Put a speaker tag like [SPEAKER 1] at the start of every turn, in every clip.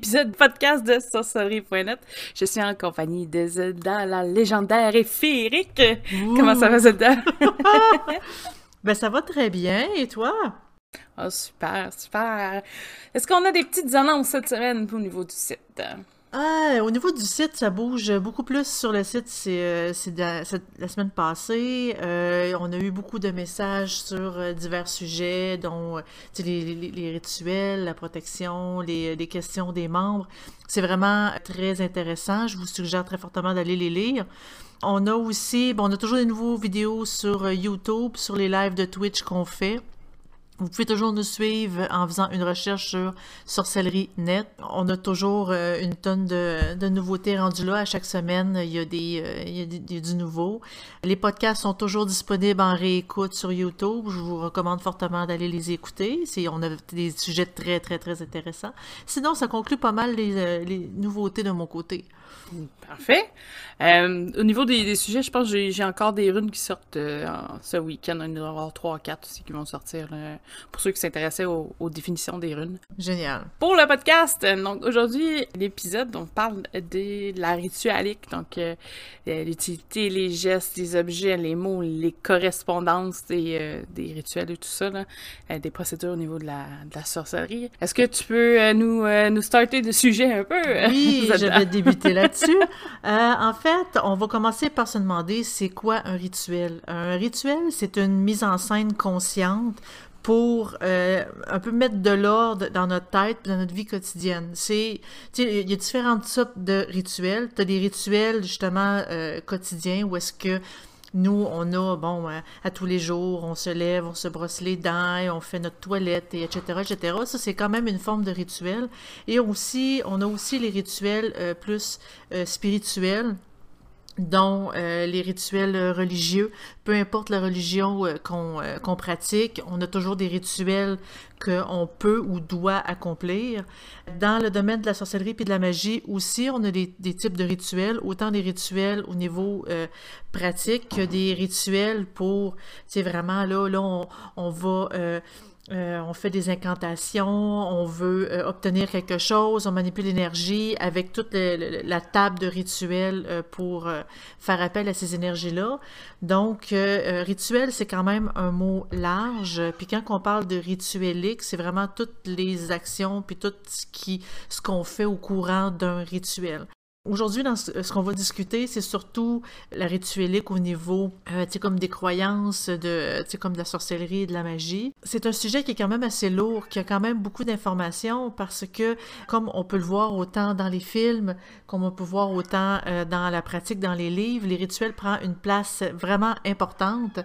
[SPEAKER 1] l'épisode podcast de sorcellerie.net. Je suis en compagnie de Zelda, la légendaire et féerique. Comment ça va, Zelda?
[SPEAKER 2] ben, ça va très bien, et toi?
[SPEAKER 1] Oh, super, super. Est-ce qu'on a des petites annonces cette semaine au niveau du site?
[SPEAKER 2] Ah, au niveau du site, ça bouge beaucoup plus sur le site. C'est euh, la, semaine passée. Euh, on a eu beaucoup de messages sur euh, divers sujets, dont les, rituels, la protection, les, questions des membres. C'est vraiment très intéressant. Je vous suggère très fortement d'aller les lire. On a aussi, bon, on a toujours des nouveaux vidéos sur YouTube, sur les lives de Twitch qu'on fait. Vous pouvez toujours nous suivre en faisant une recherche sur Sorcellerie Net. On a toujours euh, une tonne de, nouveautés rendues là. À chaque semaine, il y, a euh, du nouveau. Les podcasts sont toujours disponibles en réécoute sur YouTube. Je vous recommande fortement d'aller les écouter. On a des sujets très, très, très intéressants. Sinon, ça conclut pas mal les, euh, les nouveautés de mon côté.
[SPEAKER 1] Parfait. Euh, au niveau des, sujets, je pense que j'ai encore des runes qui sortent euh, ce week-end. Il y en aura 3 4 aussi qui vont sortir pour ceux qui s'intéressaient aux, définitions des runes.
[SPEAKER 2] Génial.
[SPEAKER 1] Pour le podcast, euh, donc aujourd'hui, l'épisode, on parle de la ritualique, donc l'utilité, les gestes, les objets, les mots, les correspondances des, des rituels et tout ça, des procédures au niveau de la, de la sorcellerie. Est-ce que tu peux nous, nous starter le sujet un peu?
[SPEAKER 2] Oui, je vais débuter là-dessus. En fait, on va commencer par se demander c'est quoi un rituel. Un rituel, c'est une mise en scène consciente pour euh, un peu mettre de l'ordre dans notre tête dans notre vie quotidienne. C'est, il y a différentes sortes de rituels. Tu as des rituels justement euh, quotidiens où est-ce que nous, on a, bon, euh, à, tous les jours, on se lève, on se brosse les dents, on fait notre toilette, et etc., etc. Ça, c'est quand même une forme de rituel. Et aussi, on a aussi les rituels plus spirituels dont euh, les rituels euh, religieux, peu importe la religion euh, qu'on pratique, on a toujours des rituels qu'on peut ou doit accomplir. Dans le domaine de la sorcellerie et de la magie aussi, on a des, types de rituels, autant des rituels au niveau pratique que des rituels pour, c'est vraiment là, là, on, on va euh, on fait des incantations, on veut euh, obtenir quelque chose, on manipule l'énergie avec toute la table de rituels euh, pour faire appel à ces énergies-là. Donc, rituel, c'est quand même un mot large. Puis quand on parle de rituelique, c'est vraiment toutes les actions puis tout ce qu'on fait au courant d'un rituel. Aujourd'hui, dans ce, qu'on va discuter, c'est surtout la rituelique au niveau, euh, comme des croyances, de, tu comme de la sorcellerie de la magie. C'est un sujet qui est quand même assez lourd, qui a quand même beaucoup d'informations parce que, comme on peut le voir autant dans les films, comme on peut voir autant euh, dans la pratique, dans les livres, les rituels prennent une place vraiment importante.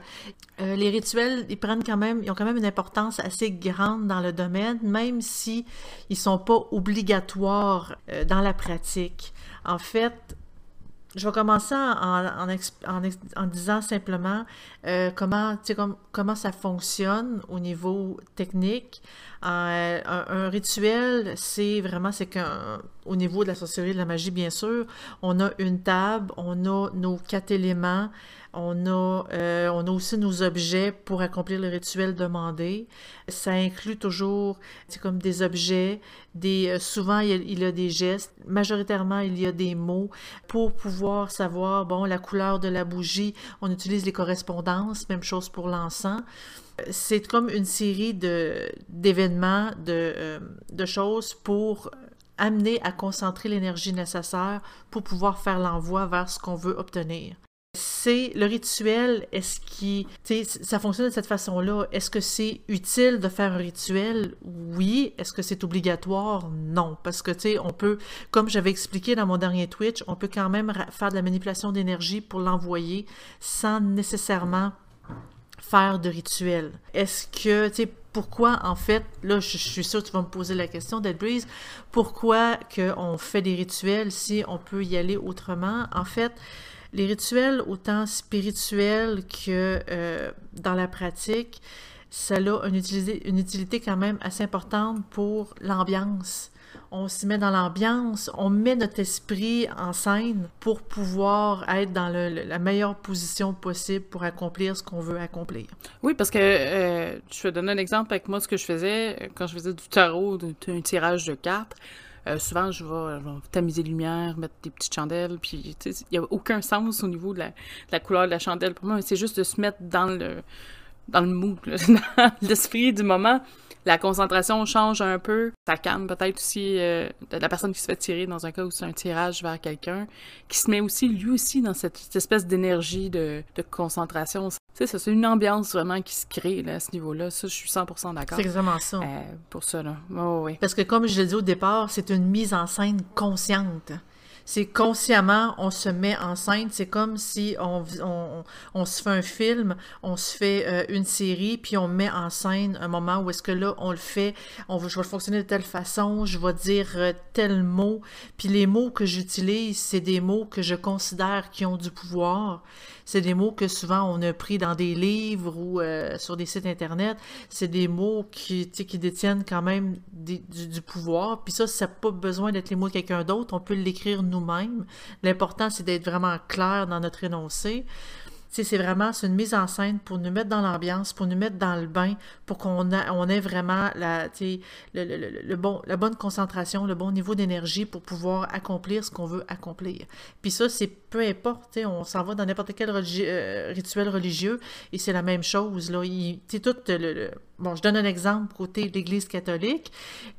[SPEAKER 2] Euh, les rituels, ils prennent quand même, ils ont quand même une importance assez grande dans le domaine, même si ils sont pas obligatoires dans la pratique. En fait, je vais commencer en, disant simplement euh, comment, comment ça fonctionne au niveau technique. Euh, un, rituel, c'est vraiment, c'est qu'au niveau de la sorcellerie de la magie, bien sûr, on a une table, on a nos quatre éléments, on a, euh, on a aussi nos objets pour accomplir le rituel demandé. Ça inclut toujours, c'est comme des objets, des, euh, souvent il y, a, des gestes, majoritairement il y a des mots pour pouvoir savoir, bon, la couleur de la bougie, on utilise les correspondances, même chose pour l'encens. C'est comme une série d'événements, de, euh, de choses pour amener à concentrer l'énergie nécessaire pour pouvoir faire l'envoi vers ce qu'on veut obtenir c'est le rituel, est-ce qui, ça fonctionne de cette façon-là. Est-ce que c'est utile de faire un rituel? Oui. Est-ce que c'est obligatoire? Non. Parce que, tu sais, on peut, comme j'avais expliqué dans mon dernier Twitch, on peut quand même faire de la manipulation d'énergie pour l'envoyer sans nécessairement faire de rituel. Est-ce que, tu sais, pourquoi, en fait, là, je, suis sûre que tu vas me poser la question, Dead Breeze, pourquoi qu'on fait des rituels si on peut y aller autrement? En fait, les rituels, autant spirituels que euh, dans la pratique, ça a une utilité, quand même assez importante pour l'ambiance. On s'y met dans l'ambiance, on met notre esprit en scène pour pouvoir être dans la meilleure position possible pour accomplir ce qu'on veut accomplir.
[SPEAKER 1] Oui, parce que euh, je vais donner un exemple avec moi, ce que je faisais quand je faisais du tarot, un tirage de cartes. Euh, souvent, je vais, tamiser les lumières, mettre des petites chandelles, puis il n'y a aucun sens au niveau de la, de la couleur de la chandelle pour moi. C'est juste de se mettre dans le dans le là, dans l'esprit du moment. La concentration change un peu. Ça calme peut-être aussi euh, la personne qui se fait tirer dans un cas où c'est un tirage vers quelqu'un, qui se met aussi, lui aussi, dans cette, cette espèce d'énergie de, de concentration. Tu sais, c'est une ambiance vraiment qui se crée là, à ce niveau-là. Ça, je suis 100% d'accord.
[SPEAKER 2] C'est exactement ça.
[SPEAKER 1] Euh, pour ça, là. Oh, oui.
[SPEAKER 2] Parce que comme je l'ai dit au départ, c'est une mise en scène consciente. C'est consciemment, on se met en scène. C'est comme si on, on, on, se fait un film, on se fait euh, une série, puis on met en scène un moment où est-ce que là, on le fait, on, je vais fonctionner de telle façon, je vais dire euh, tel mot. Puis les mots que j'utilise, c'est des mots que je considère qui ont du pouvoir. C'est des mots que souvent on a pris dans des livres ou euh, sur des sites internet. C'est des mots qui, qui détiennent quand même du, du, pouvoir. Puis ça, ça n'a pas besoin d'être les mots de quelqu'un d'autre. On peut l'écrire nous-mêmes. L'important, c'est d'être vraiment clair dans notre énoncé c'est vraiment c'est une mise en scène pour nous mettre dans l'ambiance, pour nous mettre dans le bain, pour qu'on on ait vraiment la, le, le, le, bon, la bonne concentration, le bon niveau d'énergie pour pouvoir accomplir ce qu'on veut accomplir. Puis ça, c'est peu importe, on s'en va dans n'importe quel euh, rituel religieux et c'est la même chose. Là. Tout le, Bon, je donne un exemple côté de l'Église catholique.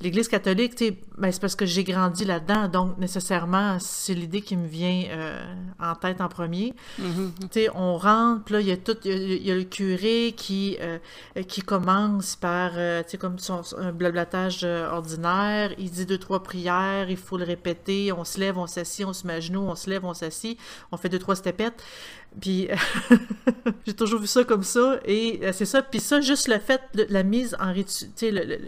[SPEAKER 2] L'Église catholique, ben, c'est parce que j'ai grandi là-dedans, donc nécessairement, c'est l'idée qui me vient euh, en tête en premier. Sais, on rentre, puis là, il y a tout, il y a, le curé qui, euh, qui commence par, euh, tu sais, comme son, un blablatage ordinaire, il dit deux, trois prières, il faut le répéter, on se lève, on s'assit, on se met à genoux, on se lève, on s'assit, on fait deux, trois stepettes. Puis j'ai toujours vu ça comme ça et c'est ça. Puis ça, juste le fait de la mise en rituel,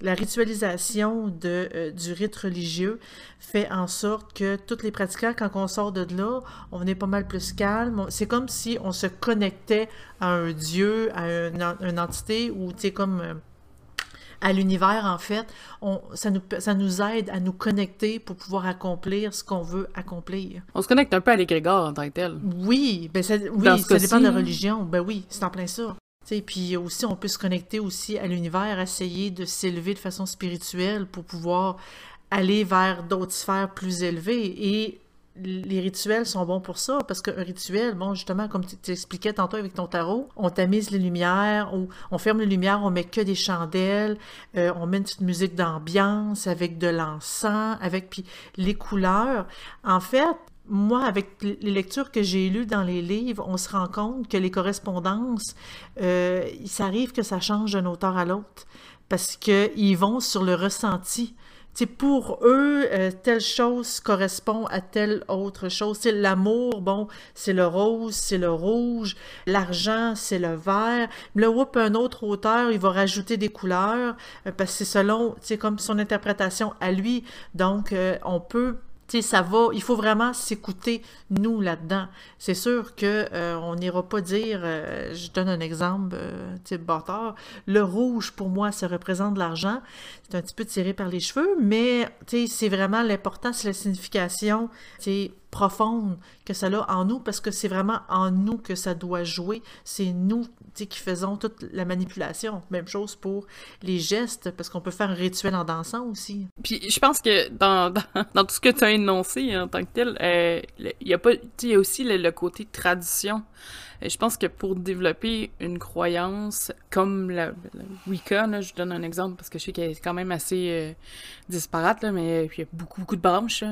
[SPEAKER 2] la ritualisation de, euh, du rite religieux fait en sorte que tous les pratiquants, quand on sort de là, on est pas mal plus calme. C'est comme si on se connectait à un dieu, à une, entité, ou tu sais, comme... Euh, à l'univers, en fait, on, ça, nous, ça nous aide à nous connecter pour pouvoir accomplir ce qu'on veut accomplir.
[SPEAKER 1] On se connecte un peu à l'égrégore en tant que tel.
[SPEAKER 2] Oui, ben ça, oui, ça dépend de la religion. Ben oui, c'est en plein ça. Et puis aussi, on peut se connecter aussi à l'univers, essayer de s'élever de façon spirituelle pour pouvoir aller vers d'autres sphères plus élevées. Et les rituels sont bons pour ça, parce qu'un rituel, bon, justement, comme tu expliquais tantôt avec ton tarot, on tamise les lumières, on, on ferme les lumières, on met que des chandelles, euh, on met une petite musique d'ambiance avec de l'encens, avec les couleurs. En fait, moi, avec les lectures que j'ai lues dans les livres, on se rend compte que les correspondances, euh, ça arrive que ça change d'un auteur à l'autre parce qu'ils vont sur le ressenti pour eux, euh, telle chose correspond à telle autre chose. C'est l'amour, bon, c'est le rose, c'est le rouge. L'argent, c'est le vert. Là, whoop, un autre auteur, il va rajouter des couleurs euh, parce que c'est selon, c'est comme son interprétation à lui. Donc, euh, on peut sais, ça va, il faut vraiment s'écouter, nous, là-dedans. C'est sûr que euh, on n'ira pas dire, euh, je donne un exemple, euh, type bâtard, le rouge, pour moi, ça représente l'argent. C'est un petit peu tiré par les cheveux, mais, c'est vraiment l'important, c'est la signification, tu profonde que ça a en nous, parce que c'est vraiment en nous que ça doit jouer. C'est nous qui faisons toute la manipulation. Même chose pour les gestes, parce qu'on peut faire un rituel en dansant aussi.
[SPEAKER 1] Puis je pense que dans, dans, tout ce que tu as énoncé en tant que tel, euh, il y a aussi le, côté tradition. Euh, je pense que pour développer une croyance comme la, Wicca, je donne un exemple parce que je sais qu'elle est quand même assez euh, disparate, là, mais il y a beaucoup, de branches,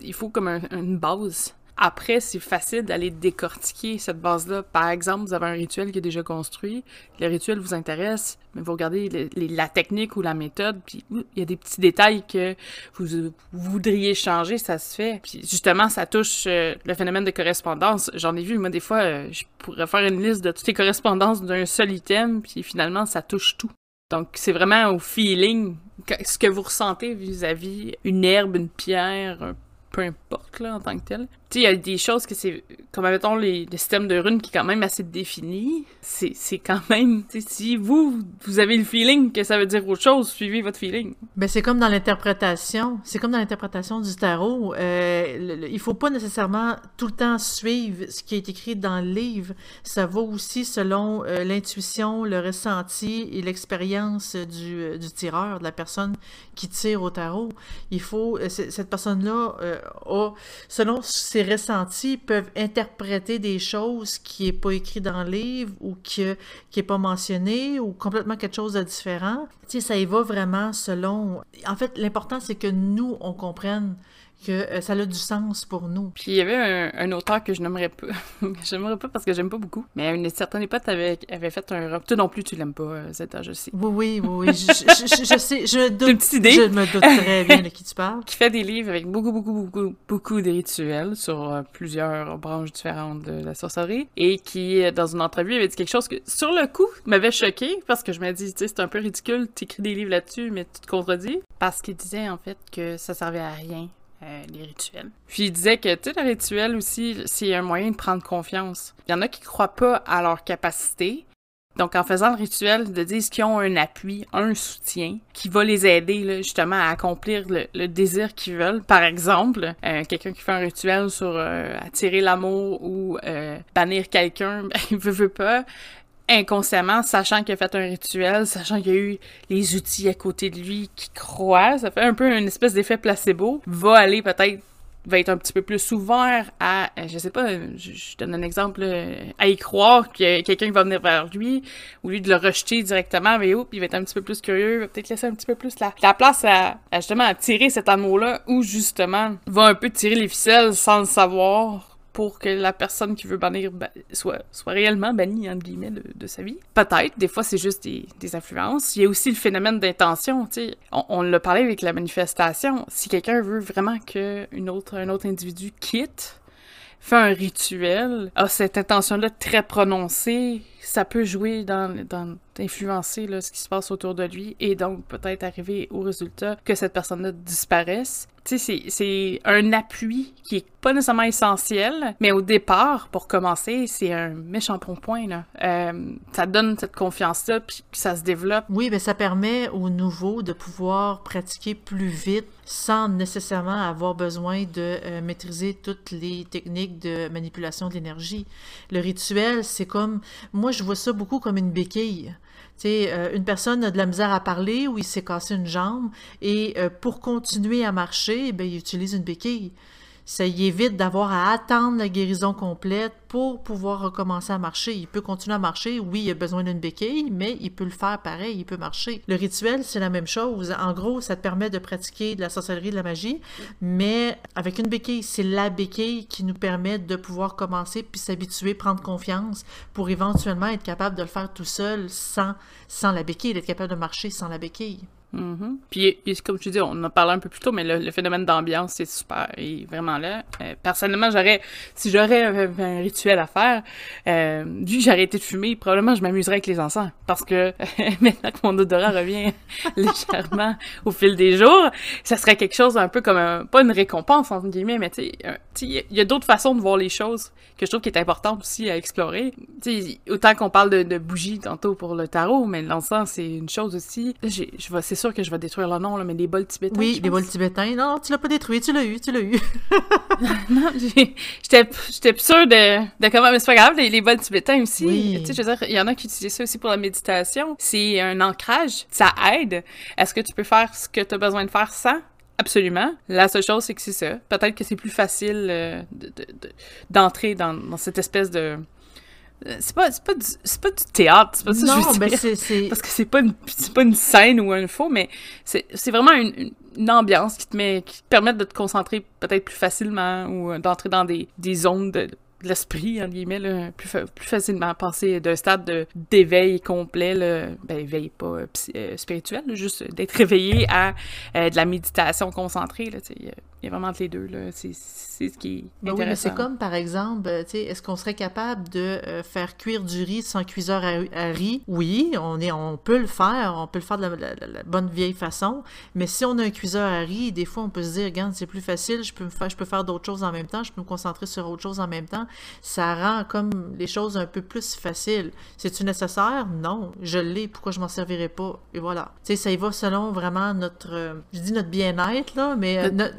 [SPEAKER 1] il faut comme une base. Après, c'est facile d'aller décortiquer cette base-là. Par exemple, vous avez un rituel qui est déjà construit, le rituel vous intéresse, mais vous regardez la technique ou la méthode, puis il y a des petits détails que vous, voudriez changer, ça se fait. Puis justement, ça touche euh, le phénomène de correspondance. J'en ai vu, moi, des fois, euh, je pourrais faire une liste de toutes les correspondances d'un seul item, puis finalement, ça touche tout. Donc, c'est vraiment au feeling, ce que vous ressentez vis-à-vis -vis une herbe, une pierre, un peu importe là, en tant que tel. Tu sais, il y a des choses que c'est, comme mettons les, le système de runes qui est quand même assez défini. C'est, c'est quand même, si vous, vous avez le feeling que ça veut dire autre chose, suivez votre feeling.
[SPEAKER 2] Ben, c'est comme dans l'interprétation. C'est comme dans l'interprétation du tarot. Euh, le- il faut pas nécessairement tout le temps suivre ce qui est écrit dans le livre. Ça va aussi selon euh, l'intuition, le ressenti et l'expérience du, euh, du tireur, de la personne qui tire au tarot. Il faut, euh, cette personne-là euh, a, selon ressentis, peuvent interpréter des choses qui est pas écrit dans le livre ou qui, qui est pas mentionné ou complètement quelque chose de différent. Ça y va vraiment selon. En fait, l'important c'est que nous on comprenne que euh, ça a du sens pour nous.
[SPEAKER 1] Puis il y avait un, un auteur que je n'aimerais pas. je n'aimerais pas parce que j'aime pas beaucoup. Mais à une certaine époque, avait, avait fait un roman. Toi non plus, tu l'aimes pas, euh, Zeta, je sais.
[SPEAKER 2] Oui, oui, oui, oui. Je, je- je- je sais, je doute.
[SPEAKER 1] une petite idée?
[SPEAKER 2] Je me doute très bien de qui tu parles.
[SPEAKER 1] Qui fait des livres avec beaucoup, beaucoup, beaucoup, beaucoup de rituels sur euh, plusieurs branches différentes de la sorcellerie. Et qui, dans une entrevue, avait dit quelque chose que, sur le coup, m'avait choqué parce que je me dis, tu sais, c'est un peu ridicule, t'écris des livres là-dessus, mais tu te contredis. Parce qu'il disait, en fait, que ça servait à rien. Euh, les rituels. Puis il disait que, tu sais, le rituel aussi, c'est un moyen de prendre confiance. Il y en a qui croient pas à leur capacité, donc, en faisant le rituel, de dire qu'ils ont un appui, un soutien, qui va les aider justement à accomplir le, désir qu'ils veulent. Par exemple, euh, quelqu'un qui fait un rituel sur euh, attirer l'amour ou bannir quelqu'un, ben, il veut, veut pas, inconsciemment, sachant qu'il a fait un rituel, sachant qu'il y a eu les outils à côté de lui qui croient, ça fait un peu une espèce d'effet placebo, va aller peut-être va être un petit peu plus ouvert à, euh, je sais pas, je, donne un exemple, euh, à y croire a quelqu'un va venir vers lui, au lieu de le rejeter directement, mais oups, il va être un petit peu plus curieux, va peut-être laisser un petit peu plus la, la place à, à justement à tirer cet amour-là, ou justement va un peu tirer les ficelles sans le savoir pour que la personne qui veut bannir ba- soit, soit réellement bannie, entre guillemets, de, sa vie. Peut-être, des fois, c'est juste des, influences. Il y a aussi le phénomène d'intention, tu sais. On, on l'a parlé avec la manifestation. Si quelqu'un veut vraiment que une autre, un autre individu quitte, fait un rituel, a cette intention-là très prononcée, ça peut jouer dans influencer ce qui se passe autour de lui et donc peut-être arriver au résultat que cette personne-là disparaisse. Tu sais, c'est- un appui qui est pas nécessairement essentiel, mais au départ, pour commencer, c'est un méchant bon point. Là. Euh, ça donne cette confiance-là, puis ça se développe.
[SPEAKER 2] Oui, mais ça permet aux nouveaux de pouvoir pratiquer plus vite sans nécessairement avoir besoin de euh, maîtriser toutes les techniques de manipulation de l'énergie. Le rituel, c'est comme, moi je vois ça beaucoup comme une béquille. Euh, une personne a de la misère à parler ou il s'est cassé une jambe et euh, pour continuer à marcher, ben, il utilise une béquille. Ça y évite d'avoir à attendre la guérison complète pour pouvoir recommencer à marcher. Il peut continuer à marcher, oui, il a besoin d'une béquille, mais il peut le faire pareil, il peut marcher. Le rituel, c'est la même chose. En gros, ça te permet de pratiquer de la sorcellerie, de la magie, mais avec une béquille, c'est la béquille qui nous permet de pouvoir commencer puis s'habituer, prendre confiance pour éventuellement être capable de le faire tout seul sans, sans la béquille, d'être capable de marcher sans la béquille.
[SPEAKER 1] Mhm. Puis, et comme tu dis, on en parlé un peu plus tôt, mais le, phénomène d'ambiance, c'est super. Et vraiment là, euh, personnellement, j'aurais, si j'aurais un, rituel à faire, euh, vu que j'ai arrêté de fumer, probablement je m'amuserais avec les encens. Parce que maintenant que mon odorat revient légèrement au fil des jours, ça serait quelque chose un peu comme un, pas une récompense, entre guillemets, mais tu sais, il y a d'autres façons de voir les choses que je trouve qui est importante aussi à explorer. Tu sais, autant qu'on parle de, de bougies tantôt pour le tarot, mais l'encens, c'est une chose aussi. Je vais, sûr que je vais détruire le nom, là, mais des bols tibétains.
[SPEAKER 2] Oui,
[SPEAKER 1] pense.
[SPEAKER 2] bols tibétains. Non, tu l'as pas détruit, tu l'as eu, tu l'as eu.
[SPEAKER 1] Non, j'étais, plus sûre de, de comment, mais c'est pas grave, les, les bols tibétains aussi.
[SPEAKER 2] Oui.
[SPEAKER 1] Tu sais, je veux dire, il y en a qui utilisent ça aussi pour la méditation. C'est un ancrage, ça aide. Est-ce que tu peux faire ce que tu as besoin de faire sans? Absolument. La seule chose, c'est que c'est ça. Peut-être que c'est plus facile euh, de- de- de- d'entrer dans, dans cette espèce de... euh, C'est pas, c'est pas, du, c'est pas du théâtre, c'est pas ça que je
[SPEAKER 2] non,
[SPEAKER 1] veux
[SPEAKER 2] mais
[SPEAKER 1] dire.
[SPEAKER 2] c'est, c'est...
[SPEAKER 1] Parce que c'est pas une, c'est pas une scène ou un faux, mais c'est, c'est vraiment une, ambiance qui te met, qui te permet de te concentrer peut-être plus facilement ou d'entrer dans des, des zones de, l'esprit, en guillemets, là, plus, plus facilement passer d'un stade d'éveil complet, là, ben éveil pas euh, euh, spirituel, juste d'être réveillé à euh, de la méditation concentrée. Il y a vraiment les deux. C'est, ce qui est
[SPEAKER 2] ben
[SPEAKER 1] intéressant.
[SPEAKER 2] Oui, c'est comme, par exemple, est-ce qu'on serait capable de faire cuire du riz sans cuiseur à, riz? Oui, on, est, on peut le faire, on peut le faire de la, bonne vieille façon, mais si on a un cuiseur à riz, des fois, on peut se dire, regarde, c'est plus facile, je peux, me faire, je peux faire d'autres choses en même temps, je peux me concentrer sur autre chose en même temps ça rend comme les choses un peu plus faciles. C'est-tu nécessaire? Non. Je l'ai, pourquoi je m'en servirais pas? Et voilà. Tu sais, ça y va selon vraiment notre, euh, je dis notre bien-être, là, mais euh,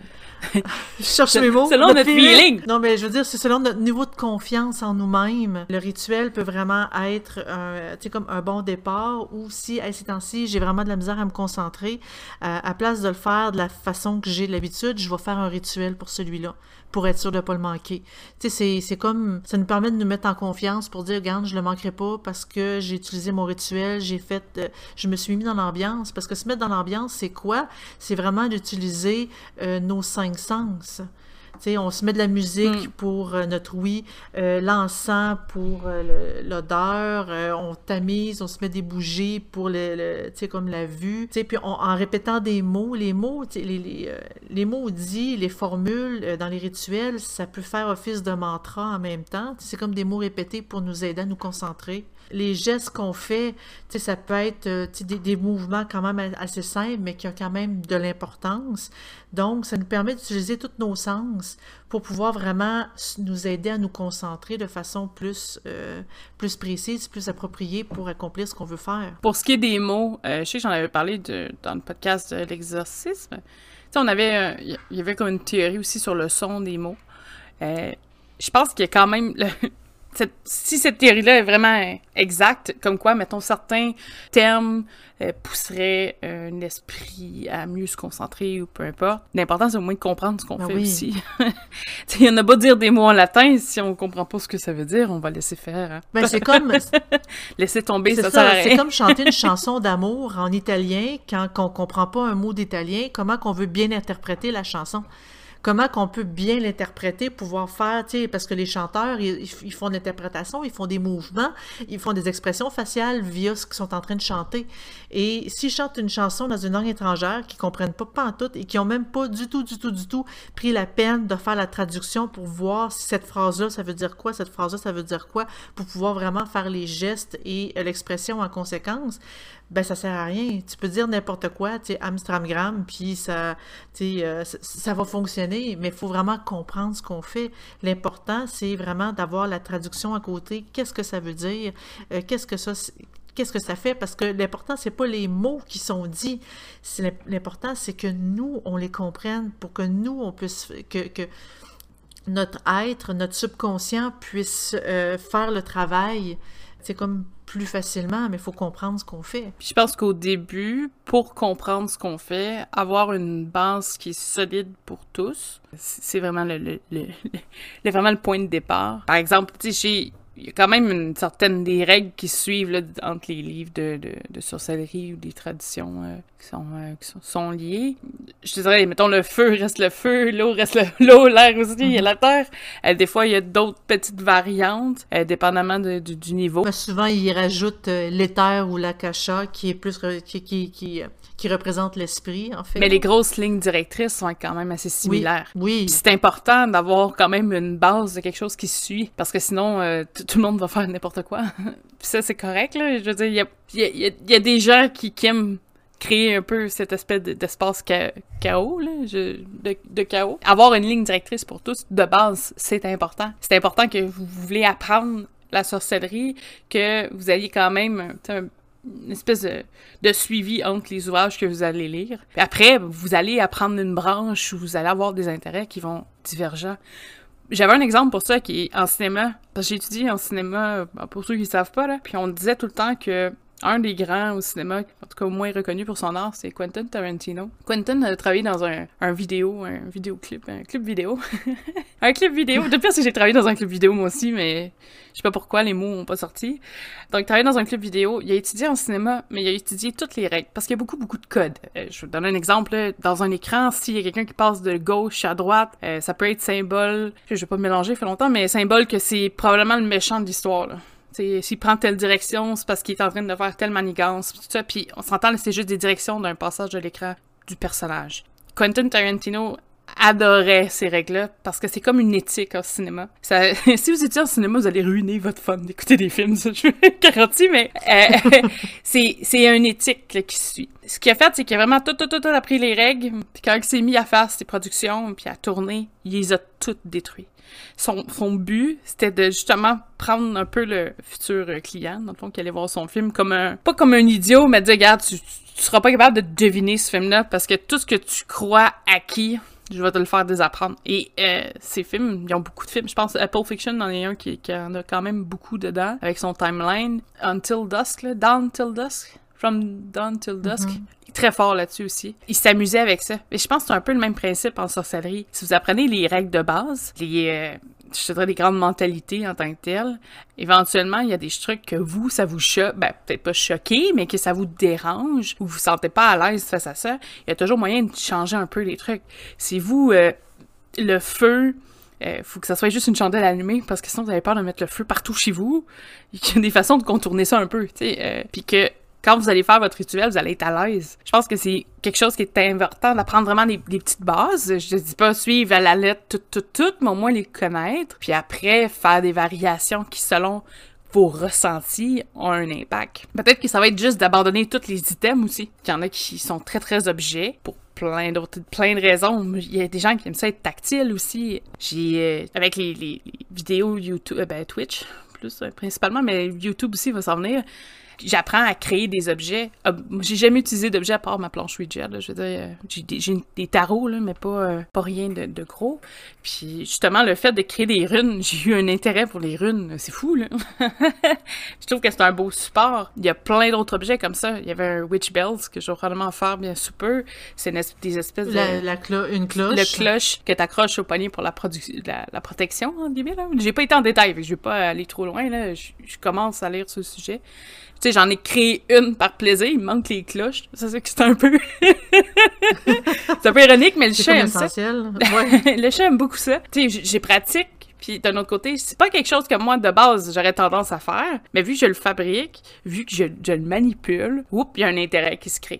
[SPEAKER 2] je cherche mes mots.
[SPEAKER 1] Selon notre, feeling.
[SPEAKER 2] Non, mais je veux dire, c'est selon notre niveau de confiance en nous-mêmes. Le rituel peut vraiment être un, tu sais, comme un bon départ ou si, à ces temps-ci, j'ai vraiment de la misère à me concentrer, euh, à place de le faire de la façon que j'ai l'habitude, je vais faire un rituel pour celui-là pour être sûr de ne pas le manquer. Tu sais, c'est comme, ça nous permet de nous mettre en confiance pour dire, regarde, je le manquerai pas parce que j'ai utilisé mon rituel, j'ai fait, euh, je me suis mis dans l'ambiance. Parce que se mettre dans l'ambiance, c'est quoi? C'est vraiment d'utiliser euh, nos cinq sens on se met de la musique mm. pour euh, notre oui, euh, l'encens pour euh, l'odeur, on tamise, on se met des bougies pour le, comme la vue. Puis en répétant des mots, les mots, les, les, les, mots dits, les formules dans les rituels, ça peut faire office de mantra en même temps. C'est comme des mots répétés pour nous aider à nous concentrer les gestes qu'on fait, ça peut être des, des, mouvements quand même assez simples, mais qui ont quand même de l'importance. Donc, ça nous permet d'utiliser tous nos sens pour pouvoir vraiment nous aider à nous concentrer de façon plus, euh, plus précise, plus appropriée pour accomplir ce qu'on veut faire.
[SPEAKER 1] Pour ce qui est des mots, euh, je sais que j'en avais parlé dans le podcast de l'exorcisme. on avait, il y avait comme une théorie aussi sur le son des mots. je pense qu'il y a quand même si cette théorie-là est vraiment exacte, comme quoi, mettons, certains termes euh, pousseraient un esprit à mieux se concentrer ou peu importe, l'important, c'est au moins de comprendre ce qu'on ben fait aussi. Il y en a pas dire des mots en latin, si on comprend pas ce que ça veut dire, on va laisser faire. Hein.
[SPEAKER 2] Ben, c'est comme...
[SPEAKER 1] laisser tomber, ça,
[SPEAKER 2] ça C'est comme chanter une chanson d'amour en italien, quand on comprend pas un mot d'italien, comment qu'on veut bien interpréter la chanson comment qu'on peut bien l'interpréter, pouvoir faire, tu sais, parce que les chanteurs, ils, font l'interprétation, ils font des mouvements, ils font des expressions faciales via ce qu'ils sont en train de chanter. Et s'ils chantent une chanson dans une langue étrangère qu'ils comprennent pas, pas en tout, et qui ont même pas du tout, du tout, du tout pris la peine de faire la traduction pour voir si cette phrase-là, ça veut dire quoi, cette phrase-là, ça veut dire quoi, pour pouvoir vraiment faire les gestes et l'expression en conséquence, ben ça sert à rien. Tu peux dire n'importe quoi, tu sais, Amstramgram, puis ça, tu sais, euh, ça, va fonctionner, mais il faut vraiment comprendre ce qu'on fait. L'important, c'est vraiment d'avoir la traduction à côté. Qu'est-ce que ça veut dire? Euh, qu'est-ce que ça qu'est-ce que ça fait? Parce que l'important c'est pas les mots qui sont dits l'important c'est que nous on les comprenne pour que nous on puisse que, que notre être notre subconscient puisse euh, faire le travail c'est comme plus facilement, mais il faut comprendre ce qu'on fait.
[SPEAKER 1] je pense qu'au début, pour comprendre ce qu'on fait, avoir une base qui est solide pour tous, c'est vraiment le, le, le, vraiment le point de départ. Par exemple, sais, il y a quand même une certaine des règles qui suivent là, entre les livres de, de, de, sorcellerie ou des traditions euh, qui, sont, euh, qui sont, liées. Je te dirais, mettons, le feu reste le feu, l'eau reste l'eau, l'air aussi, il y a la terre. Euh, des fois, il y a d'autres petites variantes, dépendamment de, du, niveau.
[SPEAKER 2] Mais souvent, ils rajoutent l'éther ou l'akasha, qui est plus... qui, qui, qui qui représente l'esprit, en fait.
[SPEAKER 1] Mais les grosses lignes directrices sont quand même assez similaires.
[SPEAKER 2] Oui. oui.
[SPEAKER 1] C'est important d'avoir quand même une base de quelque chose qui suit, parce que sinon, euh, tout le monde va faire n'importe quoi. Puis ça, c'est correct, là. Je veux dire, il y a, y, y a, des gens qui, aiment créer un peu cette espèce d'espace chaos, de, chaos. Avoir une ligne directrice pour tous, de base, c'est important. C'est important que vous voulez apprendre la sorcellerie, que vous ayez quand même un, une espèce de, suivi entre les ouvrages que vous allez lire. Puis après, vous allez apprendre une branche où vous allez avoir des intérêts qui vont divergents. J'avais un exemple pour ça qui est en cinéma, parce que j'ai étudié en cinéma, pour ceux qui ne savent pas, là, puis on disait tout le temps que un des grands au cinéma, en tout cas moins reconnu pour son art, c'est Quentin Tarantino. Quentin a travaillé dans un, un vidéo, un vidéoclip, un clip vidéo. un clip vidéo. Depuis j'ai travaillé dans un clip vidéo moi aussi, mais je sais pas pourquoi les mots ont pas sorti. Donc, travaillé dans un clip vidéo, il a étudié en cinéma, mais il a étudié toutes les règles, parce qu'il y a beaucoup, beaucoup de codes. Euh, je vous donner un exemple. Dans un écran, s'il y a quelqu'un qui passe de gauche à droite, euh, ça peut être symbole, je vais pas me mélanger, fait longtemps, mais symbole que c'est probablement le méchant de l'histoire, s'il prend telle direction, c'est parce qu'il est en train de faire telle manigance, tout ça. Puis on s'entend, c'est juste des directions d'un passage de l'écran du personnage. Quentin Tarantino adorait ces règles-là parce que c'est comme une éthique au cinéma. Si vous étiez en cinéma, vous allez ruiner votre fun d'écouter des films, ça, je garantis, mais euh, c'est, une éthique qui suit. Ce qu'il a fait, c'est qu'il a vraiment tout, tout, tout, tout appris les règles, puis quand il s'est mis à faire ses productions, puis à tourner, il les a toutes détruites. Son, but, c'était de justement prendre un peu le futur client, dans le fond, qui allait voir son film comme un, pas comme un idiot, mais dire, regarde, tu, tu seras pas capable de deviner ce film-là parce que tout ce que tu crois acquis, je vais te le faire désapprendre. Et euh, ces films, ils ont beaucoup de films. Je pense Apple Fiction en est un qui, qui, en a quand même beaucoup dedans, avec son timeline. Until Dusk, là, Down Till Dusk? From Dawn Till Dusk? Mm -hmm. Très fort là-dessus aussi. Il s'amusait avec ça. Et je pense que c'est un peu le même principe en sorcellerie. Si vous apprenez les règles de base, les, euh, je dirais des grandes mentalités en tant que telles, éventuellement, il y a des trucs que vous, ça vous choque, ben, peut-être pas choqué, mais que ça vous dérange, ou vous sentez pas à l'aise face à ça, il y a toujours moyen de changer un peu les trucs. Si vous, euh, le feu, euh, faut que ça soit juste une chandelle allumée parce que sinon vous avez peur de mettre le feu partout chez vous. Il y a des façons de contourner ça un peu, tu sais, euh, que quand vous allez faire votre rituel, vous allez être à l'aise. Je pense que c'est quelque chose qui est important d'apprendre vraiment des, petites bases. Je dis pas suivre à la lettre tout, tout, tout, mais au moins les connaître. Puis après, faire des variations qui, selon vos ressentis, ont un impact. Peut-être que ça va être juste d'abandonner tous les items aussi. Il y en a qui sont très, très objets pour plein d'autres, plein de raisons. Il y a des gens qui aiment ça être tactile aussi. J'ai, euh, avec les, vidéos YouTube, euh, ben Twitch, plus euh, principalement, mais YouTube aussi va s'en venir j'apprends à créer des objets. J'ai jamais utilisé d'objets à part ma planche Ouija. Là. Je veux dire, euh, j'ai des, des, tarots, là, mais pas, euh, pas rien de, de, gros. Puis justement, le fait de créer des runes, j'ai eu un intérêt pour les runes. C'est fou, là. je trouve que c'est un beau support. Il y a plein d'autres objets comme ça. Il y avait un Witch Bells que je vais probablement faire bien sous peu. C'est des espèces de...
[SPEAKER 2] La clo une cloche.
[SPEAKER 1] Le cloche que t'accroches au poignet pour la, la, la protection, en guillemets. J'ai pas été en détail, je vais pas aller trop loin. Là. Je, je commence à lire ce sujet. Tu sais, j'en ai créé une par plaisir, il me manque les cloches. Ça, c'est que c'est un peu... c'est un peu ironique, mais le chat aime ça. Ouais. le chat aime beaucoup ça. Tu sais, j'ai pratique, puis d'un autre côté, c'est pas quelque chose que moi, de base, j'aurais tendance à faire, mais vu que je le fabrique, vu que je, je le manipule, oups, il y a un intérêt qui se crée.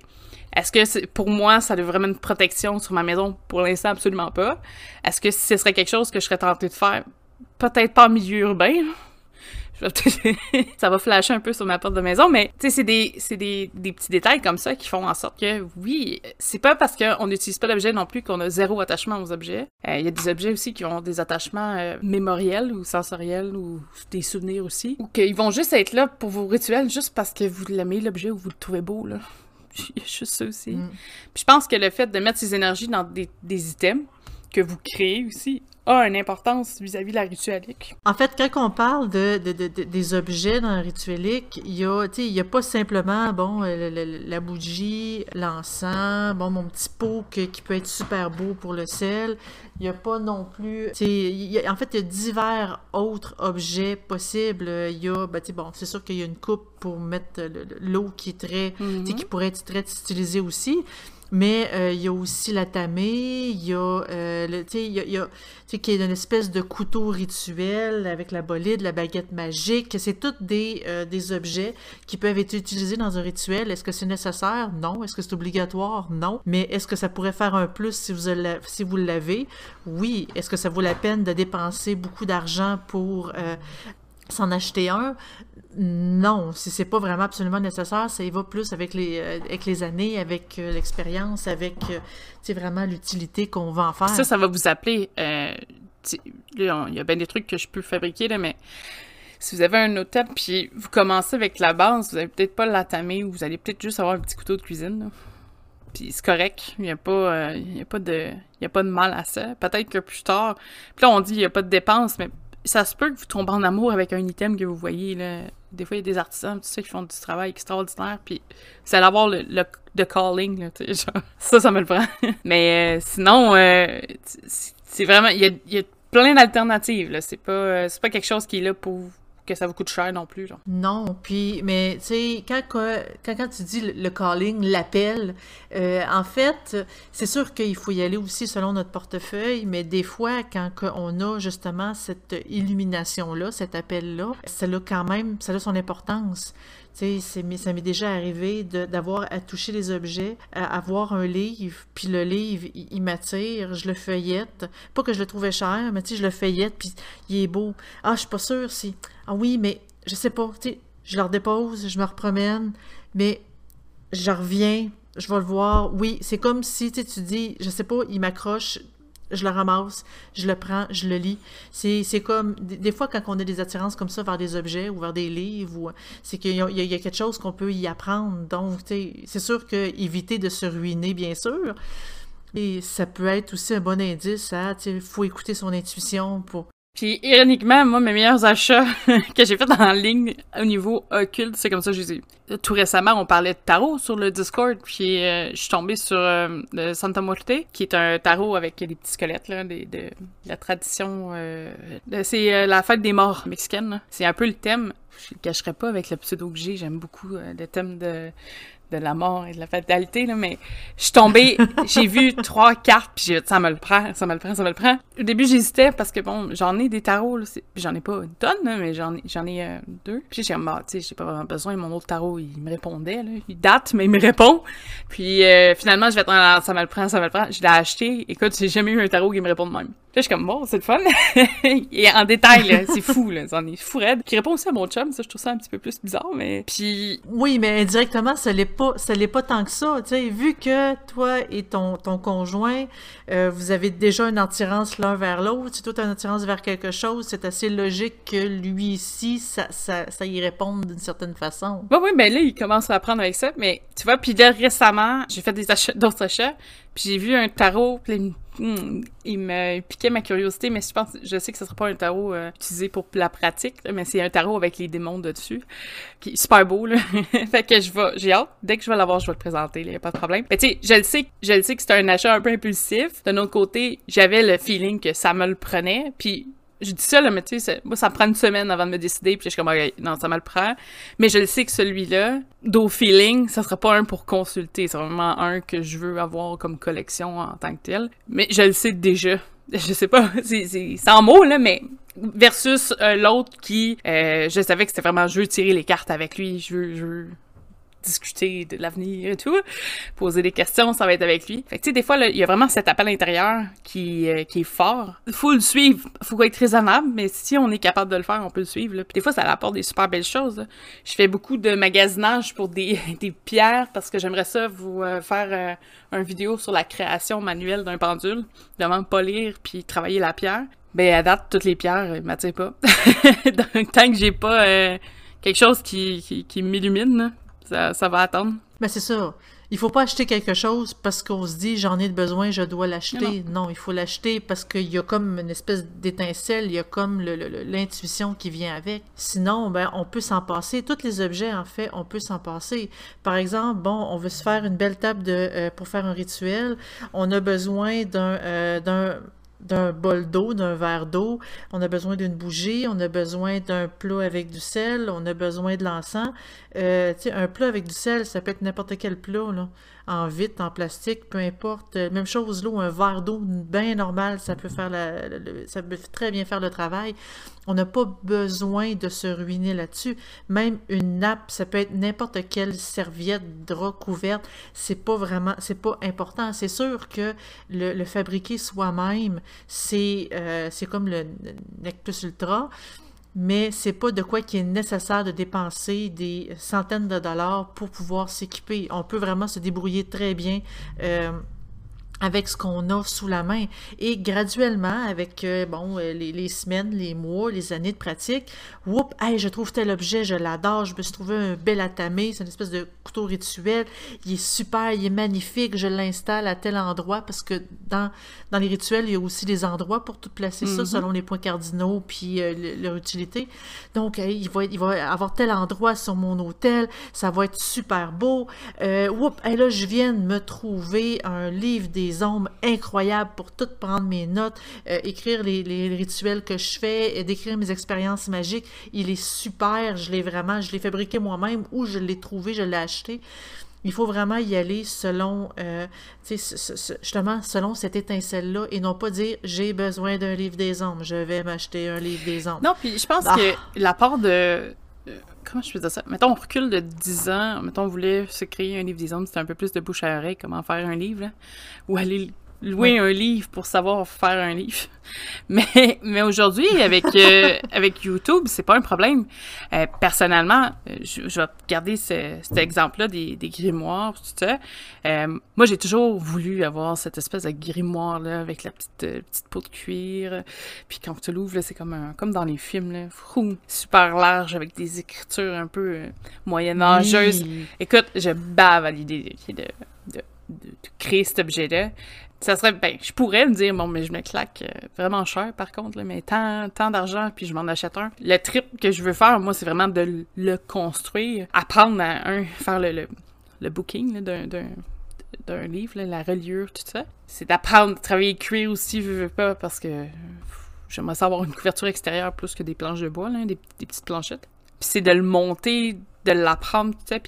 [SPEAKER 1] Est-ce que pour moi, ça a vraiment une protection sur ma maison? Pour l'instant, absolument pas. Est-ce que ce serait quelque chose que je serais tentée de faire? Peut-être pas en milieu urbain, ça va flasher un peu sur ma porte de maison, mais tu sais, c'est des, c'est des, des petits détails comme ça qui font en sorte que, oui, c'est pas parce qu'on n'utilise pas d'objets non plus qu'on a zéro attachement aux objets. Il euh, y a des objets aussi qui ont des attachements euh, mémoriels ou sensoriels ou des souvenirs aussi, ou qu'ils vont juste être là pour vos rituels juste parce que vous l'aimez l'objet ou vous le trouvez beau, là. Il y a juste ça aussi. Mm. Puis je pense que le fait de mettre ces énergies dans des, des items que vous créez aussi a une importance vis-à-vis -vis de la rituelique.
[SPEAKER 2] En fait, quand on parle de, de, de, des objets dans la rituelique, il y a, pas simplement, bon, la, la, la bougie, l'encens, bon, mon petit pot que, qui peut être super beau pour le sel. Il n'y a pas non plus... Il y a, en fait, il y a divers autres objets possibles. Il y a, ben, bon, c'est sûr qu'il y a une coupe pour mettre l'eau qui est très... Mm -hmm. qui pourrait être très utilisée aussi. Mais euh, il y a aussi la tamée, il y a, euh, le, il y a, y a qui est une espèce de couteau rituel avec la bolide, la baguette magique. C'est tous des, euh, des objets qui peuvent être utilisés dans un rituel. Est-ce que c'est nécessaire? Non. Est-ce que c'est obligatoire? Non. Mais est-ce que ça pourrait faire un plus si vous, si vous l'avez? Oui. Est-ce que ça vaut la peine de dépenser beaucoup d'argent pour s'en acheter un, non, si c'est pas vraiment absolument nécessaire, ça y va plus avec les, euh, avec les années, avec euh, l'expérience, avec euh, vraiment l'utilité qu'on va en faire.
[SPEAKER 1] Ça, ça va vous appeler. Il y a bien des trucs que je peux fabriquer, là, mais si vous avez un hôtel puis vous commencez avec la base, vous allez peut-être pas l'atamer ou vous allez peut-être juste avoir un petit couteau de cuisine. Puis c'est correct, il n'y a, pas, a, de, il a pas de mal à ça. Peut-être que plus tard, puis là on dit il n'y a pas de dépenses, mais ça se peut que vous tombez en amour avec un item que vous voyez, là. Des fois, il y a des artisans, tu sais, qui font du travail extraordinaire, puis c'est d'avoir le, le, calling, là, tu sais, ça, ça me le prend. Mais euh, sinon, euh, c'est vraiment, il y a, y a plein d'alternatives. C'est pas, euh, pas quelque chose qui est là pour que ça vous coûte cher non plus.
[SPEAKER 2] Non, puis, mais tu sais, quand, quand, tu dis le, calling, l'appel, euh, en fait, c'est sûr qu'il faut y aller aussi selon notre portefeuille, mais des fois, quand on a justement cette illumination-là, cet appel-là, ça a quand même, ça a son importance. Tu ça m'est déjà arrivé d'avoir à toucher les objets, à avoir un livre, puis le livre, il, m'attire, je le feuillette. Pas que je le trouvais cher, mais tu je le feuillette, puis il est beau. Ah, je suis pas sûre si... Ah oui, mais je sais pas, tu je le redépose, je me repromène, mais je reviens, je vais le voir. Oui, c'est comme si tu dis, je sais pas, il m'accroche je le ramasse, je le prends, je le lis. C'est, comme, des, fois, quand on a des attirances comme ça vers des objets ou vers des livres, c'est qu'il y, a, quelque chose qu'on peut y apprendre. Donc, c'est sûr que éviter de se ruiner, bien sûr. Et ça peut être aussi un bon indice il faut écouter son intuition pour
[SPEAKER 1] puis ironiquement, moi, mes meilleurs achats que j'ai fait en ligne au niveau occulte, c'est comme ça que je les ai. Tout récemment, on parlait de tarot sur le Discord, puis euh, je suis tombée sur euh, le Santa Muerte, qui est un tarot avec des petits squelettes, là, de, de la tradition... Euh, c'est la fête des morts mexicaine. C'est un peu le thème. Je le cacherai pas avec le pseudo que j'ai. J'aime beaucoup le thème de de la mort et de la fatalité, là, mais je suis tombée, j'ai vu trois cartes, puis j'ai ça me le prend, ça me le prend, ça me le prend. Au début, j'hésitais parce que, bon, j'en ai des tarots, j'en ai pas une tonne, mais j'en ai, j'en ai euh, deux. Puis j'ai dit, bah, tu sais, j'ai pas vraiment besoin, mon autre tarot, il me répondait, là. il date, mais il me répond. Puis euh, finalement, je vais être, ah, ça me le prend, ça me le prend. Je l'ai acheté, écoute, j'ai jamais eu un tarot qui me répond de même je suis comme, bon, c'est le fun. et en détail, c'est fou, là. C'en est fou raide. Qui répond aussi à mon chum, ça, je trouve ça un petit peu plus bizarre, mais. Puis.
[SPEAKER 2] Oui, mais indirectement, ça l'est pas, ça l'est pas tant que ça. Tu sais, vu que toi et ton, conjoint, euh, vous avez déjà une attirance l'un vers l'autre, si toi as une attirance vers quelque chose, c'est assez logique que lui ici, ça, ça, ça y réponde d'une certaine façon.
[SPEAKER 1] Oui, oui, mais là, il commence à apprendre avec ça, mais tu vois, puis là, récemment, j'ai fait des achats, d'autres achats, puis j'ai vu un tarot, puis hmm, il me piquait ma curiosité, mais je pense, je sais que ce sera pas un tarot euh, utilisé pour la pratique, mais c'est un tarot avec les démons dessus, super beau, là. fait que je vais, j'ai hâte, dès que je vais l'avoir, je vais le présenter, il y a pas de problème. Mais tu sais, je le sais, je le sais que c'est un achat un peu impulsif. D'un autre côté, j'avais le feeling que ça me le prenait, puis je dis ça, là, mais tu sais, moi, ça me prend une semaine avant de me décider, puis je suis comme, non, ça me le prend. Mais je le sais que celui-là, d'au feeling, ça sera pas un pour consulter, c'est vraiment un que je veux avoir comme collection en tant que tel. Mais je le sais déjà. Je sais pas, c'est sans mots, là, mais versus euh, l'autre qui, euh, je savais que c'était vraiment, je veux tirer les cartes avec lui, je veux, je veux discuter de l'avenir et tout, poser des questions, ça va être avec lui. Fait que tu sais, des fois, il y a vraiment cet appel intérieur qui, euh, qui est fort. Faut le suivre, faut être raisonnable, mais si on est capable de le faire, on peut le suivre. Puis des fois, ça apporte des super belles choses. Je fais beaucoup de magasinage pour des, des pierres parce que j'aimerais ça vous euh, faire euh, un vidéo sur la création manuelle d'un pendule, vraiment polir puis travailler la pierre. Ben à date, toutes les pierres euh, m'attirent pas. Donc tant que j'ai pas quelque chose qui, qui m'illumine, ça, va attendre.
[SPEAKER 2] Mais c'est ça. Il faut pas acheter quelque chose parce qu'on se dit j'en ai besoin, je dois l'acheter. Non. il faut l'acheter parce qu'il y a comme une espèce d'étincelle, il y a comme l'intuition qui vient avec. Sinon, ben, on peut s'en passer. Tous les objets, en fait, on peut s'en passer. Par exemple, bon, on veut se faire une belle table de, euh, pour faire un rituel. On a besoin d'un euh, d'un bol d'eau, d'un verre d'eau, on a besoin d'une bougie, on a besoin d'un plat avec du sel, on a besoin de l'encens. Euh, un plat avec du sel, ça peut être n'importe quel plat, là en vitre, en plastique, peu importe. Même chose, l'eau, un verre d'eau bien normal, ça peut faire la, ça peut très bien faire le travail. On n'a pas besoin de se ruiner là-dessus. Même une nappe, ça peut être n'importe quelle serviette, drap, couverte. C'est pas vraiment, c'est pas important. C'est sûr que le, fabriquer soi-même, c'est, euh, comme le Nec Plus Ultra mais c'est pas de quoi qu'il est nécessaire de dépenser des centaines de dollars pour pouvoir s'équiper. On peut vraiment se débrouiller très bien. Euh, avec ce qu'on a sous la main. Et graduellement, avec euh, bon, euh, les, les, semaines, les mois, les années de pratique, whoop, hey, je trouve tel objet, je l'adore, je me suis trouvé un bel atamé, c'est une espèce de couteau rituel, il est super, il est magnifique, je l'installe à tel endroit, parce que dans, dans les rituels, il y a aussi des endroits pour tout placer ça,
[SPEAKER 1] Mm-hmm.
[SPEAKER 2] selon les points cardinaux, puis euh, le- leur utilité. Donc, hey, il, va, il va avoir tel endroit sur mon hôtel, ça va être super beau. Euh, whoop, hey, là, je viens de me trouver un livre des ombres incroyable pour tout prendre mes notes, euh, écrire les, les rituels que je fais, et décrire mes expériences magiques. Il est super, je l'ai vraiment, je l'ai fabriqué moi-même ou je l'ai trouvé, je l'ai acheté. Il faut vraiment y aller selon, euh, justement, selon cette étincelle-là et non pas dire j'ai besoin d'un livre des ombres, je vais m'acheter un livre des ombres.
[SPEAKER 1] Non, puis je pense
[SPEAKER 2] Ah.
[SPEAKER 1] que la part de. Euh, Comment je dire ça? Mettons, on recule de 10 ans. Mettons, on voulait se créer un livre des hommes. C'était un peu plus de bouche à oreille, comment faire un livre. là. Ou aller louer un livre pour savoir faire un livre. Mais, mais aujourd'hui, avec, euh, avec YouTube, c'est pas un problème. Euh, personnellement, euh, je, je vais garder ce- cet exemple-là des, des grimoires, tout ça. Euh, moi, j'ai toujours voulu avoir cette espèce de grimoire-là avec la petite, petite peau de cuir. Puis quand tu l'ouvres, c'est comme, un, comme dans les films, là, Froum, super large avec des écritures un peu moyenâgeuses.
[SPEAKER 2] Oui.
[SPEAKER 1] Écoute, je bave à l'idée de, de, de, de créer cet objet-là. Ça serait, ben, je pourrais me dire, bon, mais je me claque euh, vraiment cher, par contre, mais tant, d'argent, puis je m'en achète un. Le trip que je veux faire, moi, c'est vraiment de le- construire, apprendre à, un, faire le, le, le booking d'un, livre, la reliure, tout ça. C'est d'apprendre à travailler cuir aussi, je veux pas, parce que j'aimerais ça avoir une couverture extérieure plus que des planches de bois, là, des, petites planchettes. Puis c'est de le monter, de l'apprendre, tout ça,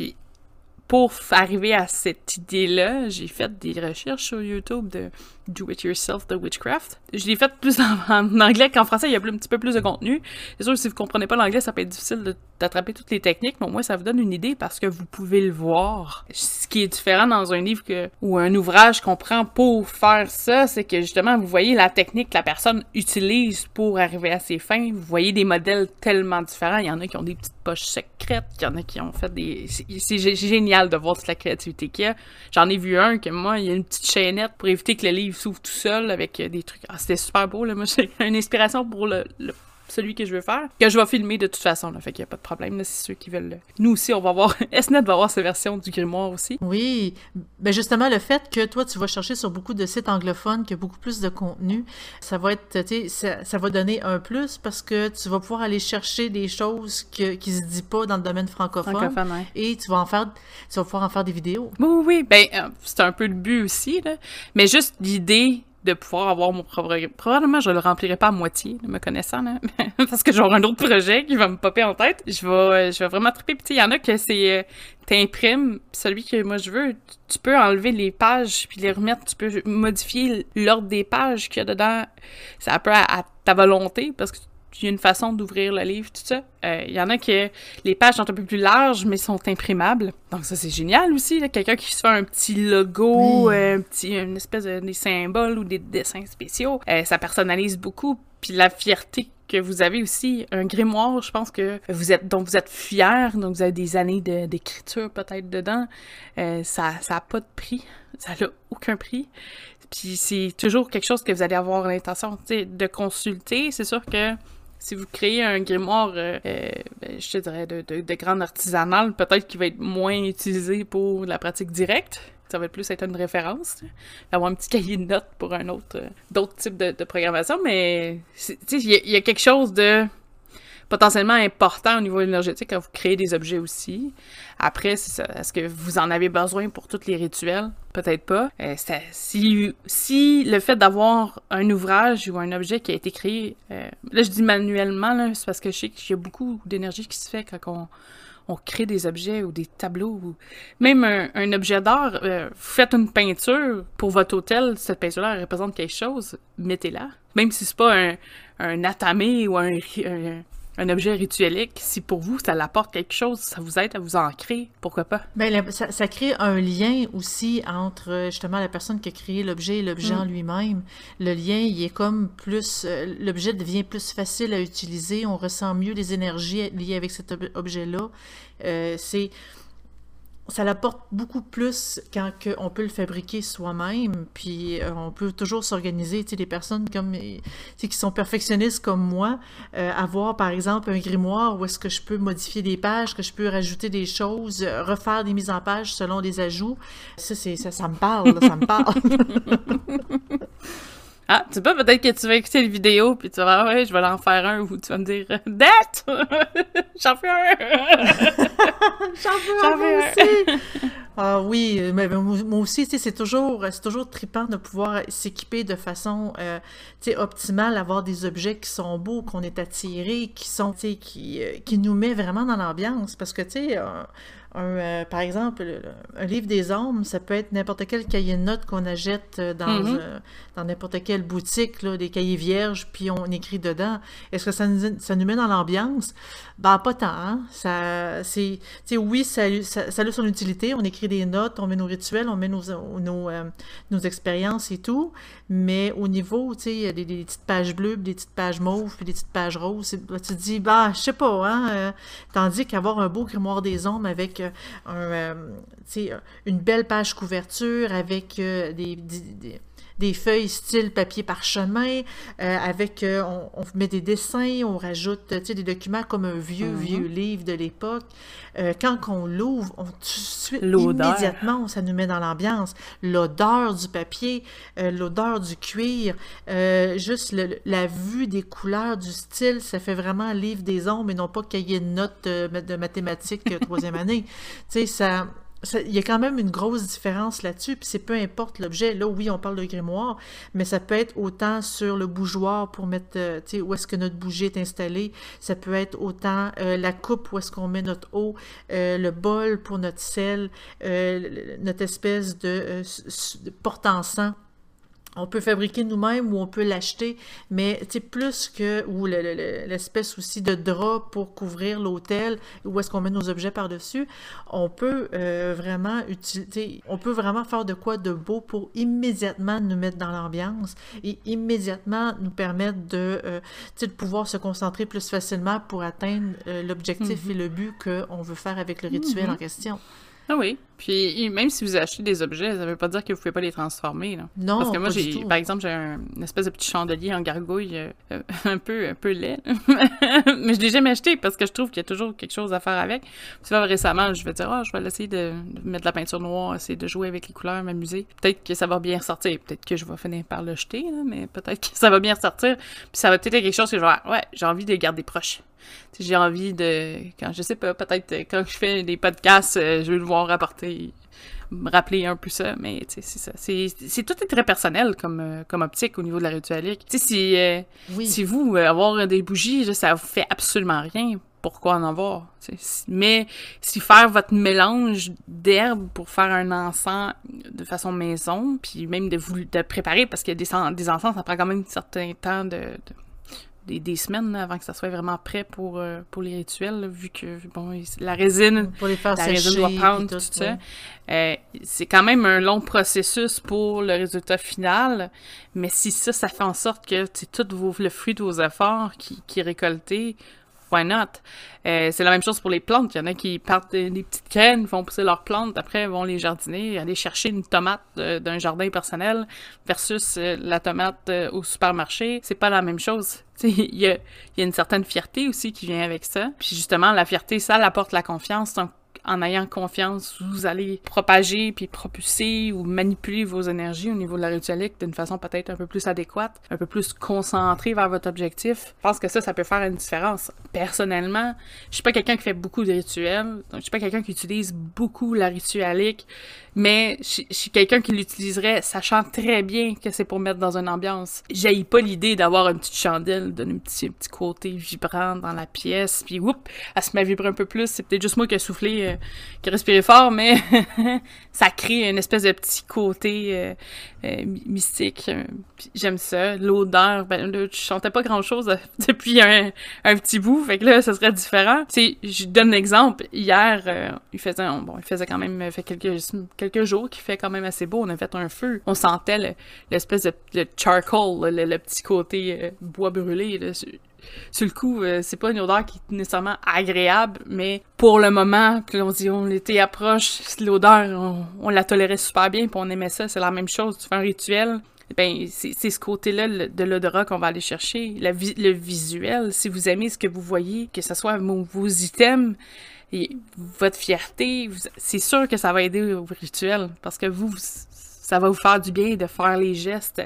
[SPEAKER 1] pour arriver à cette idée-là, j'ai fait des recherches sur YouTube de Do It Yourself de Witchcraft. Je l'ai fait plus en, anglais qu'en français, il y a un petit peu plus de contenu. C'est sûr que si vous comprenez pas l'anglais, ça peut être difficile d'attraper toutes les techniques, mais au moins ça vous donne une idée parce que vous pouvez le voir. Ce qui est différent dans un livre ou un ouvrage qu'on prend pour faire ça, c'est que justement, vous voyez la technique que la personne utilise pour arriver à ses fins. Vous voyez des modèles tellement différents. Il y en a qui ont des petites poches secrètes, il y en a qui ont fait des... C'est c'est gé- génial de voir toute la créativité qu'il y a. J'en ai vu un que moi, il y a une petite chaînette pour éviter que le livre s'ouvre tout seul avec euh, des trucs. Ah, c'était super beau, là. Moi, j'ai une inspiration pour le, le- celui que je veux faire, que je vais filmer de toute façon, là. Fait qu'il y a pas de problème, là, c'est ceux qui veulent. le- Nous aussi, on va voir. SNET va avoir sa version du grimoire aussi.
[SPEAKER 2] Oui, ben justement le fait que toi tu vas chercher sur beaucoup de sites anglophones qui a beaucoup plus de contenu, ça va être, tu sais, ça, ça va donner un plus parce que tu vas pouvoir aller chercher des choses que, qui se dit pas dans le domaine francophone,
[SPEAKER 1] Francophone, ouais.
[SPEAKER 2] et tu vas en faire, tu vas pouvoir en faire des vidéos.
[SPEAKER 1] Oui, oui, oui. Ben, euh, c'est un peu le but aussi, là. Mais juste l'idée de pouvoir avoir mon propre... Probablement, je le remplirai pas à moitié, me connaissant, là. Parce que j'aurai un autre projet qui va me popper en tête. Je vais, euh, je vais vraiment triper. Il y en a que c'est... euh, T'imprimes celui que moi je veux. Tu- peux enlever les pages puis les remettre. Tu peux modifier l'ordre des pages qu'il y a dedans. C'est un peu à, à ta volonté parce que une façon d'ouvrir le livre, tout ça. Euh, Il y en a que les pages sont un peu plus larges, mais sont imprimables. Donc ça, c'est génial aussi. Quelqu'un qui se fait un petit logo,
[SPEAKER 2] Oui.
[SPEAKER 1] euh, un petit, une espèce de des symboles ou des dessins spéciaux, euh, ça personnalise beaucoup. Puis la fierté que vous avez aussi, un grimoire, je pense que vous êtes, dont vous êtes fier, donc vous avez des années de- d'écriture peut-être dedans, euh, ça ça a pas de prix, ça n'a aucun prix. Puis c'est toujours quelque chose que vous allez avoir l'intention de consulter. C'est sûr que si vous créez un grimoire, euh, euh, ben, je te dirais, de, de, de grande artisanale, peut-être qu'il va être moins utilisé pour la pratique directe. Ça va plus être une référence. Avoir un petit cahier de notes pour un autre, euh, d'autres types de, de programmation, mais tu sais, il y, y a quelque chose de potentiellement important au niveau énergétique quand vous créez des objets aussi. Après, c'est ça. Est-ce que vous en avez besoin pour tous les rituels? Peut-être pas. Euh, si, si le fait d'avoir un ouvrage ou un objet qui a été créé, euh, là je dis manuellement, c'est parce que je sais qu'il y a beaucoup d'énergie qui se fait quand on, crée des objets ou des tableaux ou même un, objet d'art. euh, faites une peinture pour votre hôtel, cette peinture-là représente quelque chose, mettez-la. Même si c'est pas un, un atamé ou un, un, un objet rituelique, si pour vous ça l'apporte quelque chose, ça vous aide à vous ancrer, pourquoi pas?
[SPEAKER 2] La- ça, ça crée un lien aussi entre euh, justement la personne qui a créé l'objet et l'objet
[SPEAKER 1] Mm.
[SPEAKER 2] en lui-même. Le lien, il est comme plus, euh, l'objet devient plus facile à utiliser, on ressent mieux les énergies liées avec cet ob- objet-là. Euh, c'est, ça l'apporte beaucoup plus quand on peut le fabriquer soi-même, puis euh, on peut toujours s'organiser. Tu sais, des personnes comme, qui sont perfectionnistes comme moi, euh, avoir par exemple un grimoire où est-ce que je peux modifier des pages, que je peux rajouter des choses, euh, refaire des mises en page selon des ajouts. Ça, c'est, ça, ça me parle, ça me parle.
[SPEAKER 1] Ah, tu sais pas, peut-être que tu vas écouter le vidéo, puis tu vas dire, ouais, je vais en faire un, ou tu vas me dire, date! J'en fais un!
[SPEAKER 2] J'en fais un, aussi! Ah oui, mais moi aussi, c'est toujours, c'est toujours trippant de pouvoir s'équiper de façon euh, optimale, avoir des objets qui sont beaux, qu'on est attiré, qui sont, qui, euh, qui nous met vraiment dans l'ambiance. Parce que, tu sais, euh, par exemple, un livre des hommes, ça peut être n'importe quel cahier de notes qu'on achète euh, dans, mm-hmm. dans n'importe quelle boutique, là, des cahiers vierges, puis on écrit dedans. Est-ce que ça nous, ça nous met dans l'ambiance? Ben, pas tant. Hein. Ça, c'est, oui, ça, ça, ça, a son utilité. On écrit des notes, on met nos rituels, on met nos, nos, euh, nos expériences et tout. Mais au niveau, tu sais, des, petites pages bleues, des petites pages mauves, puis des petites pages roses, tu te dis, bah, je sais pas, hein. tandis qu'avoir un beau grimoire des hommes avec euh, une belle page couverture avec euh, des, feuilles style papier parchemin, euh, avec, on, met des dessins, on rajoute des documents comme un vieux, mm-hmm. vieux livre de l'époque. quand on l'ouvre, on suite, immédiatement, ça nous met dans l'ambiance. L'odeur du papier, l'odeur du cuir, juste la vue des couleurs, du style, ça fait vraiment livre des ombres et non pas cahier de notes de mathématiques troisième année. Tu sais, ça, il y a quand même une grosse différence là-dessus, puis c'est peu importe l'objet. Là, oui, on parle de grimoire, mais ça peut être autant sur le bougeoir pour mettre, euh, tu sais, où est-ce que notre bougie est installée. Ça peut être autant euh, la coupe où est-ce qu'on met notre eau, euh, le bol pour notre sel, notre espèce de, de porte-encens on peut fabriquer nous-mêmes ou on peut l'acheter, mais c'est plus que, ou l'espèce aussi de drap pour couvrir l'hôtel, où est-ce qu'on met nos objets par-dessus, on peut euh, vraiment utiliser, on peut vraiment faire de quoi de beau pour immédiatement nous mettre dans l'ambiance et immédiatement nous permettre de, euh, de pouvoir se concentrer plus facilement pour atteindre euh, l'objectif mm-hmm. et le but qu'on veut faire avec le rituel mm-hmm. en question.
[SPEAKER 1] Ah oui. Puis même si vous achetez des objets, ça veut pas dire que vous pouvez pas les transformer. Là.
[SPEAKER 2] Non,
[SPEAKER 1] Parce que moi,
[SPEAKER 2] j'ai,
[SPEAKER 1] par exemple, j'ai un, une espèce de petit chandelier en gargouille euh, un peu un peu laid. Mais je l'ai jamais acheté parce que je trouve qu'il y a toujours quelque chose à faire avec. Tu vois, récemment, je vais dire, oh, je vais essayer de, mettre de la peinture noire, essayer de jouer avec les couleurs, m'amuser. Peut-être que ça va bien ressortir. Peut-être que je vais finir par le jeter, mais peut-être que ça va bien ressortir. Puis ça va peut-être être quelque chose que je vais ouais, j'ai envie de garder proche j'ai envie de quand je sais pas peut-être quand je fais des podcasts euh, je vais le voir rapporter me rappeler un peu ça mais c'est ça. C'est tout est très personnel comme euh, comme optique au niveau de la ritualique. Tu sais si euh, si vous avoir des bougies ça vous fait absolument rien. Pourquoi en avoir mais si faire votre mélange d'herbes pour faire un encens de façon maison puis même de vous de préparer parce que des, des encens ça prend quand même un certain temps de des, semaines avant que ça soit vraiment prêt pour, euh, pour les rituels, vu que bon, la résine,
[SPEAKER 2] pour les faire
[SPEAKER 1] la résine doit prendre tout, ça. Euh, c'est quand même un long processus pour le résultat final, mais si ça, ça fait en sorte que tout vos, le fruit de vos efforts qui, qui est récolté, why not? Euh, c'est la même chose pour les plantes. Il y en a qui partent des, petites graines, font pousser leurs plantes, après vont les jardiner, aller chercher une tomate d'un jardin personnel versus euh, la tomate euh, au supermarché. C'est pas la même chose. Il y a, y a, une certaine fierté aussi qui vient avec ça. Puis justement, la fierté, ça apporte la confiance. En ayant confiance, vous allez propager puis propulser ou manipuler vos énergies au niveau de la ritualique d'une façon peut-être un peu plus adéquate, un peu plus concentrée vers votre objectif. Je pense que ça, ça peut faire une différence. Personnellement, je suis pas quelqu'un qui fait beaucoup de rituels, donc je suis pas quelqu'un qui utilise beaucoup la ritualique mais je, suis quelqu'un qui l'utiliserait sachant très bien que c'est pour mettre dans une ambiance. J'ai pas l'idée d'avoir une petite chandelle, donner un petit, petit côté vibrant dans la pièce, puis whoop, elle se met à vibrer un peu plus. C'est peut-être juste moi qui ai soufflé, euh, qui a respiré fort, mais ça crée une espèce de petit côté euh, euh, mystique. J'aime ça. L'odeur, ben là, je chantais pas grand-chose depuis un, petit bout, fait que là, ça serait différent. Tu je donne un exemple. Hier, il faisait, bon, il faisait quand même fait quelques, quelques jours qui fait quand même assez beau. On a fait un feu. On sentait l'espèce de, charcoal, le, petit côté bois brûlé. Sur le coup, euh, c'est pas une odeur qui est nécessairement agréable, mais pour le moment, puis on dit, on l'été approche, l'odeur, on, la tolérait super bien, puis on aimait ça, c'est la même chose. Tu fais un rituel, ben c'est ce côté-là de l'odorat qu'on va aller chercher. Le visuel, si vous aimez ce que vous voyez, que ce soit vos, items, votre fierté, c'est sûr que ça va aider au rituel, parce que vous, ça va vous faire du bien de faire les gestes,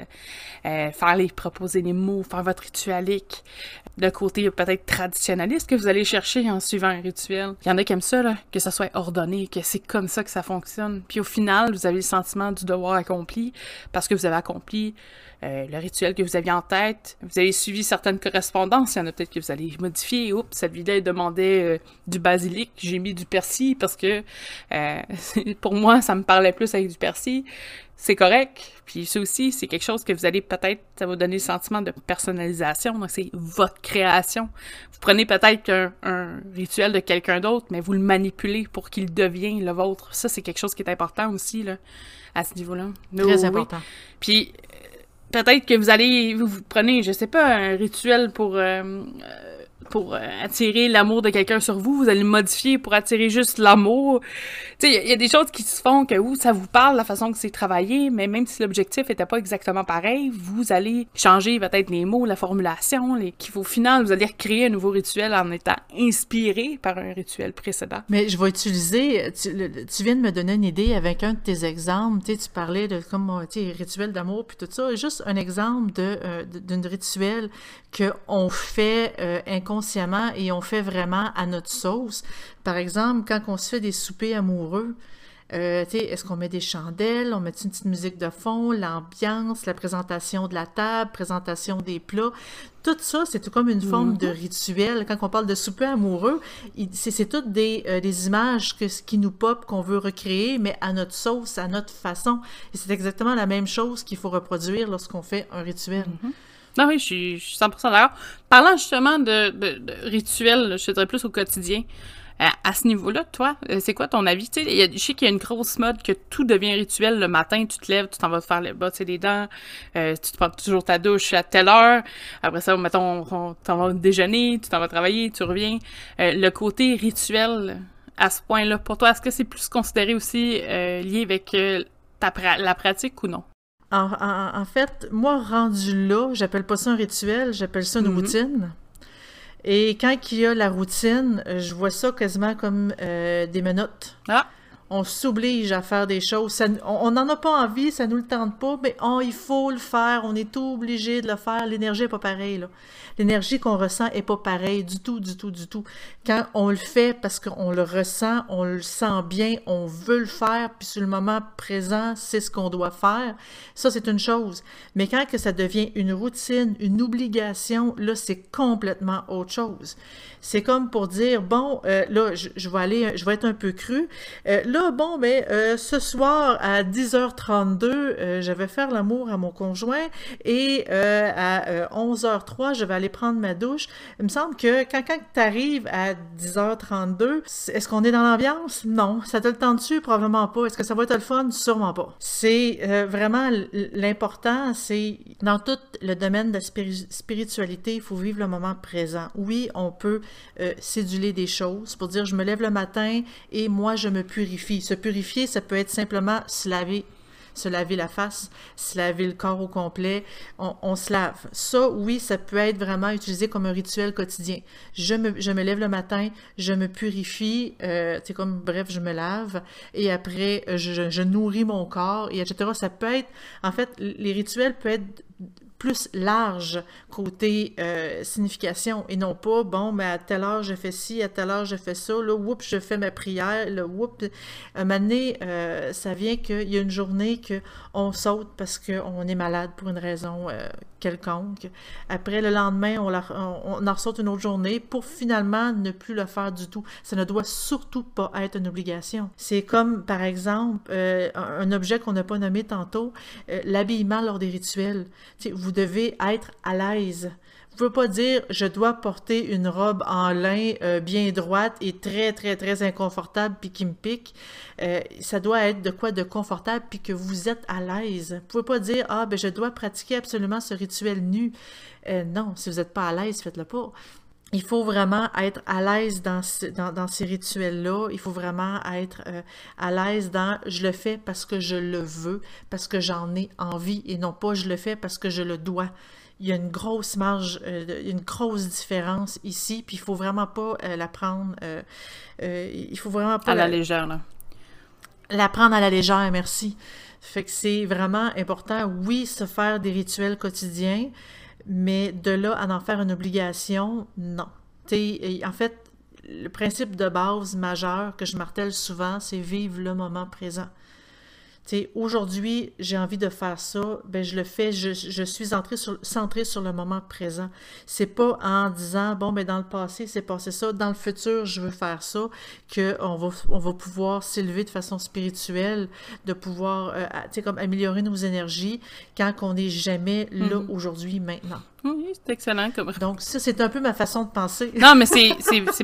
[SPEAKER 1] euh, faire les proposer les mots, faire votre ritualique. Le côté peut-être traditionnaliste que vous allez chercher en suivant un rituel. Il y en a qui aiment ça, là, que ça soit ordonné, que c'est comme ça que ça fonctionne. Puis au final, vous avez le sentiment du devoir accompli parce que vous avez accompli euh, le rituel que vous aviez en tête. Vous avez suivi certaines correspondances. Il y en a peut-être que vous allez modifier. Oups, cette vidéo demandait euh, du basilic. J'ai mis du persil parce que pour moi, ça me parlait plus avec du persil c'est correct. Puis ça aussi, c'est quelque chose que vous allez peut-être, ça va vous donner le sentiment de personnalisation. Donc, c'est votre création. Vous prenez peut-être un, un, rituel de quelqu'un d'autre, mais vous le manipulez pour qu'il devienne le vôtre. Ça, c'est quelque chose qui est important aussi, là, à ce niveau-là.
[SPEAKER 2] Très important.
[SPEAKER 1] Puis, peut-être que vous allez, vous, prenez, je sais pas, un rituel pour... Euh, pour euh, attirer l'amour de quelqu'un sur vous, vous allez le modifier pour attirer juste l'amour. Tu sais, il y, a des choses qui se font que vous, ça vous parle, la façon que c'est travaillé, mais même si l'objectif était pas exactement pareil, vous allez changer peut-être les mots, la formulation, les... qu'il au final, vous allez recréer un nouveau rituel en étant inspiré par un rituel précédent.
[SPEAKER 2] Mais je vais utiliser, tu, viens de me donner une idée avec un de tes exemples, tu, tu parlais de comme, tu sais, rituel d'amour puis tout ça, juste un exemple de, euh, rituel qu'on fait euh, et on fait vraiment à notre sauce. Par exemple, quand on se fait des soupers amoureux, euh, est-ce qu'on met des chandelles, on met une petite musique de fond, l'ambiance, la présentation de la table, présentation des plats? Tout ça, c'est tout comme une forme de mhm. rituel. Quand on parle de souper amoureux, c'est toutes des, euh, des images que, qui nous pop, qu'on veut recréer, mais à notre sauce, à notre façon. Et c'est exactement la même chose qu'il faut reproduire lorsqu'on fait un rituel.
[SPEAKER 1] Mhm. Non, oui, je suis, 100% d'accord. Parlant justement de, de, de rituels, je dirais plus au quotidien, euh, à ce niveau-là, toi, euh, c'est quoi ton avis? Sais, je sais qu'il y a une grosse mode que tout devient rituel le matin, tu te lèves, tu t'en vas te faire les bas, les dents, euh, tu te prends toujours ta douche à telle heure, après ça, mettons, tu t'en vas déjeuner, tu t'en vas travailler, tu reviens. le côté rituel, à ce point-là, pour toi, est-ce que c'est plus considéré aussi lié avec ta la pratique ou non?
[SPEAKER 2] En, fait, moi, rendu là, j'appelle pas ça un rituel, j'appelle ça une mm-hmm. routine. Et quand il y a la routine, je vois ça quasiment comme euh, des menottes.
[SPEAKER 1] Ah!
[SPEAKER 2] On s'oblige à faire des choses. on n'en a pas envie, ça nous le tente pas, mais on, il faut le faire. On est obligé de le faire. L'énergie n'est pas pareille. L'énergie qu'on ressent est pas pareille du tout, du tout, du tout. Quand on le fait parce qu'on le ressent, on le sent bien, on veut le faire, puis sur le moment présent, c'est ce qu'on doit faire, ça c'est une chose. Mais quand que ça devient une routine, une obligation, là c'est complètement autre chose. C'est comme pour dire, bon, euh, là, je, vais aller, je vais être un peu cru. Euh, là, bon, mais euh, ce soir à 10h32, je vais faire l'amour à mon conjoint et à 11h03, je vais aller prendre ma douche. Il me semble que quand, quand tu arrives à 10h32, est-ce qu'on est dans l'ambiance? Non. Ça te le tente dessus? Probablement pas. Est-ce que ça va être le fun? Sûrement pas. C'est vraiment l'important, c'est dans tout le domaine de la spiritualité, il faut vivre le moment présent. Oui, on peut euh, céduler des choses pour dire je me lève le matin et moi je me purifie. Se purifier, ça peut être simplement se laver se laver la face, se laver le corps au complet, on, se lave. Ça, oui, ça peut être vraiment utilisé comme un rituel quotidien. Je me, je me lève le matin, je me purifie, euh, c'est comme, bref, je me lave, et après, je, je, nourris mon corps, et etc. Ça peut être, en fait, les rituels peuvent être plus large côté euh, signification et non pas, bon, mais à telle heure je fais ci, à telle heure je fais ça, là, oups, je fais ma prière, là, oups. Un moment donné, euh, ça vient qu'il y a une journée qu'on saute parce qu'on est malade pour une raison euh, quelconque. Après, le lendemain, on, on, en ressort une autre journée pour finalement ne plus le faire du tout. Ça ne doit surtout pas être une obligation. C'est comme, par exemple, un objet qu'on n'a pas nommé tantôt, l'habillement lors des rituels. vous devez être à l'aise. Vous pouvez pas dire je dois porter une robe en lin euh, bien droite et très très très inconfortable puis qui me pique. Euh, ça doit être de quoi de confortable puis que vous êtes à l'aise. Vous pouvez pas dire ah ben je dois pratiquer absolument ce rituel nu. Euh, non, si vous n'êtes pas à l'aise, faites-le pas. Il faut vraiment être à l'aise dans, dans, dans, ces rituels-là. Il faut vraiment être à l'aise dans je le fais parce que je le veux, parce que j'en ai envie et non pas je le fais parce que je le dois il y a une grosse marge, euh, une grosse différence ici, puis il faut vraiment pas euh, la prendre, euh, il faut vraiment pas...
[SPEAKER 1] À la, légère, là.
[SPEAKER 2] La prendre à la légère, merci. Fait que c'est vraiment important, oui, se faire des rituels quotidiens, mais de là à en faire une obligation, non. T'sais, en fait, le principe de base majeur que je martèle souvent, c'est vivre le moment présent aujourd'hui, j'ai envie de faire ça, ben je le fais, je, je suis centrée sur, centré sur le moment présent. C'est pas en disant, bon, ben dans le passé, c'est passé ça, dans le futur, je veux faire ça, qu'on va, on va pouvoir s'élever de façon spirituelle, de pouvoir, euh, tu sais, comme améliorer nos énergies quand on n'est jamais là, mm-hmm. aujourd'hui, maintenant.
[SPEAKER 1] Oui, c'est excellent. Comme...
[SPEAKER 2] Donc, ça, c'est un peu ma façon de penser.
[SPEAKER 1] non, mais c'est,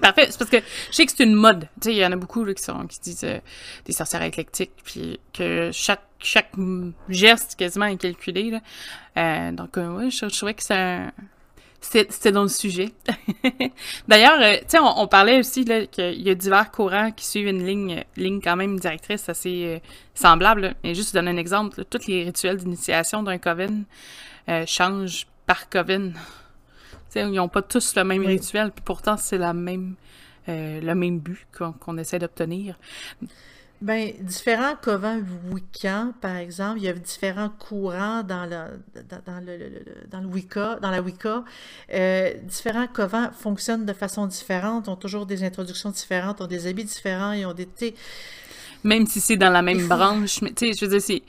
[SPEAKER 1] parfait. C'est parce que je sais que c'est une mode. Tu sais, il y en a beaucoup là, qui, sont, qui disent euh, des sorcières éclectiques, puis que chaque, chaque geste quasiment est calculé. Là. Euh, donc, euh, oui, je, trouvais que c'est c'était dans le sujet. D'ailleurs, tu sais, on, parlait aussi qu'il y a divers courants qui suivent une ligne, ligne quand même directrice assez semblable. Mais juste donner un exemple, tous les rituels d'initiation d'un coven changent par coven. ils n'ont pas tous le même rituel, puis pourtant c'est la même, euh, le même but qu'on essaie d'obtenir.
[SPEAKER 2] Ben, différents covens wiccans, par exemple, il y a différents courants dans, le, dans, le, dans le Wicca, dans la Wicca. Euh, différents covens fonctionnent de façon différente, ont toujours des introductions différentes, ont des habits différents, ils ont des...
[SPEAKER 1] Même si c'est dans la même branche, mais tu sais, je veux dire,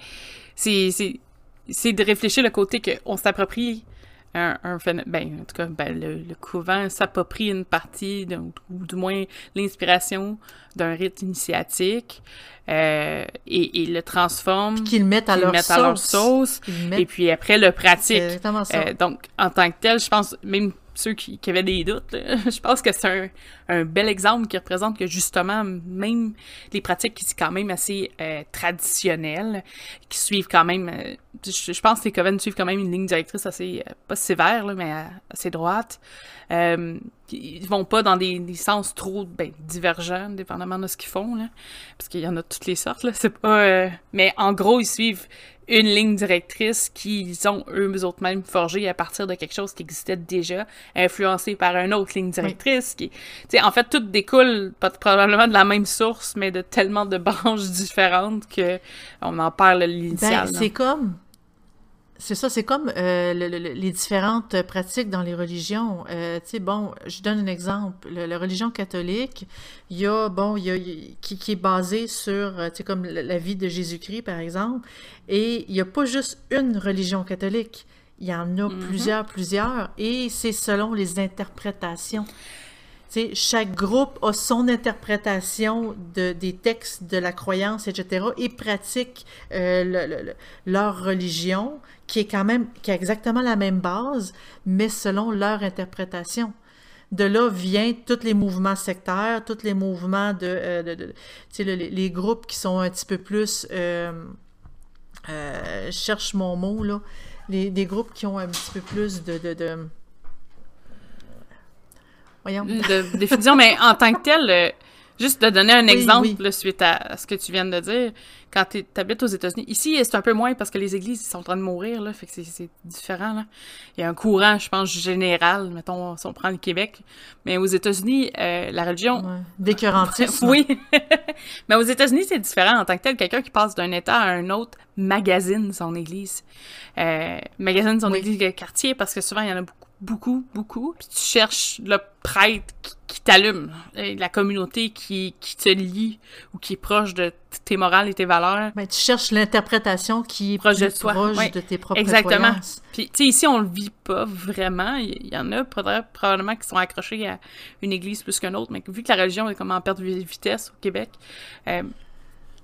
[SPEAKER 1] c'est... C'est de réfléchir le côté qu'on s'approprie un, un ben, en tout cas, ben, le, couvent s'approprie une partie, ou du moins l'inspiration d'un rite initiatique euh, et, et, le transforme.
[SPEAKER 2] Qu'ils le mettent à, leur, à leur sauce.
[SPEAKER 1] Et puis après, le pratique. Euh, donc, en tant que tel, je pense, même ceux qui, avaient des doutes, je pense que c'est un, un, bel exemple qui représente que justement, même les pratiques qui sont quand même assez euh, traditionnelles, qui suivent quand même, euh, je, pense que les Coven suivent quand même une ligne directrice assez, euh, pas sévère, là, mais assez droite. ils vont pas dans des, des sens trop ben, divergents, dépendamment de ce qu'ils font, là, parce qu'il y en a toutes les sortes, là, c'est pas... mais en gros, ils suivent une ligne directrice qu'ils ont eux-mêmes forgée à partir de quelque chose qui existait déjà, influencé par une autre ligne directrice. Qui, en fait, tout découle pas, probablement de la même source, mais de tellement de branches différentes que on en parle l'initial.
[SPEAKER 2] Ben, c'est comme c'est ça, c'est comme euh, les différentes pratiques dans les religions. Euh, tu sais, bon, je donne un exemple. la religion catholique, il y a, bon, il y a, qui, qui est basée sur, euh, tu sais, comme la, vie de Jésus-Christ, par exemple. Et il n'y a pas juste une religion catholique. Il y en a mm-hmm. plusieurs, plusieurs. Et c'est selon les interprétations chaque groupe a son interprétation de, des textes de la croyance, etc., et pratique euh, leur religion, qui est quand même, qui a exactement la même base, mais selon leur interprétation. De là vient tous les mouvements sectaires, tous les mouvements de, euh, les, groupes qui sont un petit peu plus, euh, je cherche mon mot là, les, des groupes qui ont un petit peu plus de
[SPEAKER 1] Voyons. De définition, mais en tant que tel, euh, juste de donner un exemple suite à, ce que tu viens de dire, quand tu habites aux États-Unis, ici c'est un peu moins parce que les églises sont en train de mourir, là, fait que c'est différent. Là. Il y a un courant, je pense, général, mettons, si on prend le Québec, mais aux États-Unis, euh, la religion...
[SPEAKER 2] Ouais.
[SPEAKER 1] oui, mais aux États-Unis, c'est différent en tant que tel. Quelqu'un qui passe d'un État à un autre magazine son église. Euh, magazine son église de quartier parce que souvent, il y en a beaucoup beaucoup, beaucoup. Puis tu cherches le prêtre qui, t'allume, la communauté qui, qui te lie ou qui est proche de tes morales et tes valeurs.
[SPEAKER 2] Mais ben, tu cherches l'interprétation qui est proche de toi, proche de tes propres
[SPEAKER 1] Exactement. Puis, tu sais, ici, on le vit pas vraiment. Il y, en a probablement qui sont accrochés à une église plus qu'une autre, mais vu que la religion est comme en perte de vitesse au Québec, euh,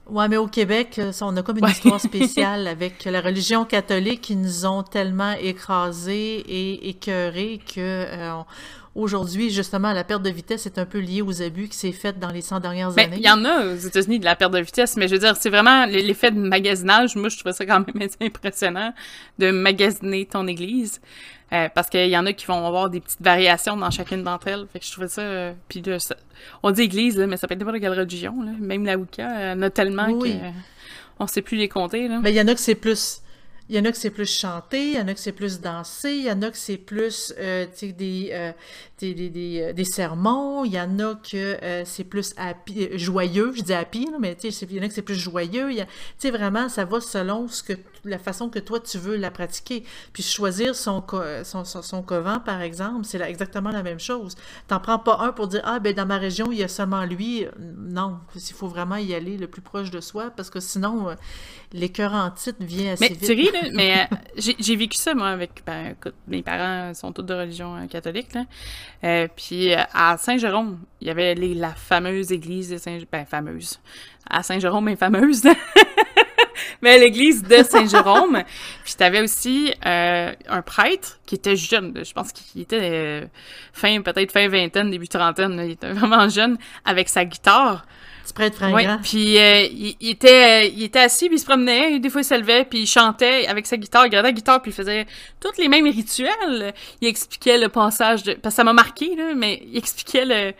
[SPEAKER 2] Ouais, mais au Québec, euh, on a comme une histoire spéciale avec la religion catholique qui nous ont tellement écrasés et écœurés que euh, aujourd'hui, justement, la perte de vitesse est un peu liée aux abus qui s'est fait dans les 100 dernières
[SPEAKER 1] mais
[SPEAKER 2] années.
[SPEAKER 1] Il y en a aux États-Unis de la perte de vitesse, mais je veux dire, c'est vraiment l'effet de magasinage. Moi, je trouve ça quand même assez impressionnant de magasiner ton église. Euh, parce qu'il y en a qui vont avoir des petites variations dans chacune d'entre elles. Fait que je trouvais ça. Euh, puis de, ça, on dit église, là, mais ça peut être n'importe quelle religion. Là. Même la Wicca, il y en a tellement
[SPEAKER 2] Oui.
[SPEAKER 1] que on sait plus les compter. Là.
[SPEAKER 2] Mais il y en a que c'est plus. Il y en a que c'est plus chanté, il y en a que c'est plus dansé, il y en a que c'est plus euh, des, euh, des, des, des, euh, des sermons, il y en a que euh, c'est plus happy, euh, joyeux, je dis happy, là, mais il y en a que c'est plus joyeux. Tu sais, vraiment, ça va selon ce que la façon que toi tu veux la pratiquer. Puis choisir son, co- son, son, son couvent, par exemple, c'est exactement la même chose. T'en prends pas un pour dire Ah, ben dans ma région, il y a seulement lui. Non, il faut vraiment y aller le plus proche de soi parce que sinon, euh, l'écœur en titre vient assez
[SPEAKER 1] Mais
[SPEAKER 2] vite.
[SPEAKER 1] tu ris, là, mais euh, j'ai j'ai vécu ça, moi, avec. Ben, écoute, mes parents sont tous de religion euh, catholique, là. Euh, puis euh, à Saint-Jérôme, il y avait les- la fameuse église de Saint... Ben, fameuse. À Saint-Jérôme est fameuse. Mais l'église de Saint-Jérôme. puis t'avais aussi euh, un prêtre qui était jeune. Je pense qu'il était euh, fin, peut-être fin vingtaine, début trentaine. Il était vraiment jeune, avec sa guitare. Oui, puis euh, il, il était, euh, il était assis, puis il se promenait, des fois il se levait, puis il chantait avec sa guitare, il gardait la guitare, puis il faisait tous les mêmes rituels. Il expliquait le passage de... Parce que ça m'a marqué, là, mais il expliquait le-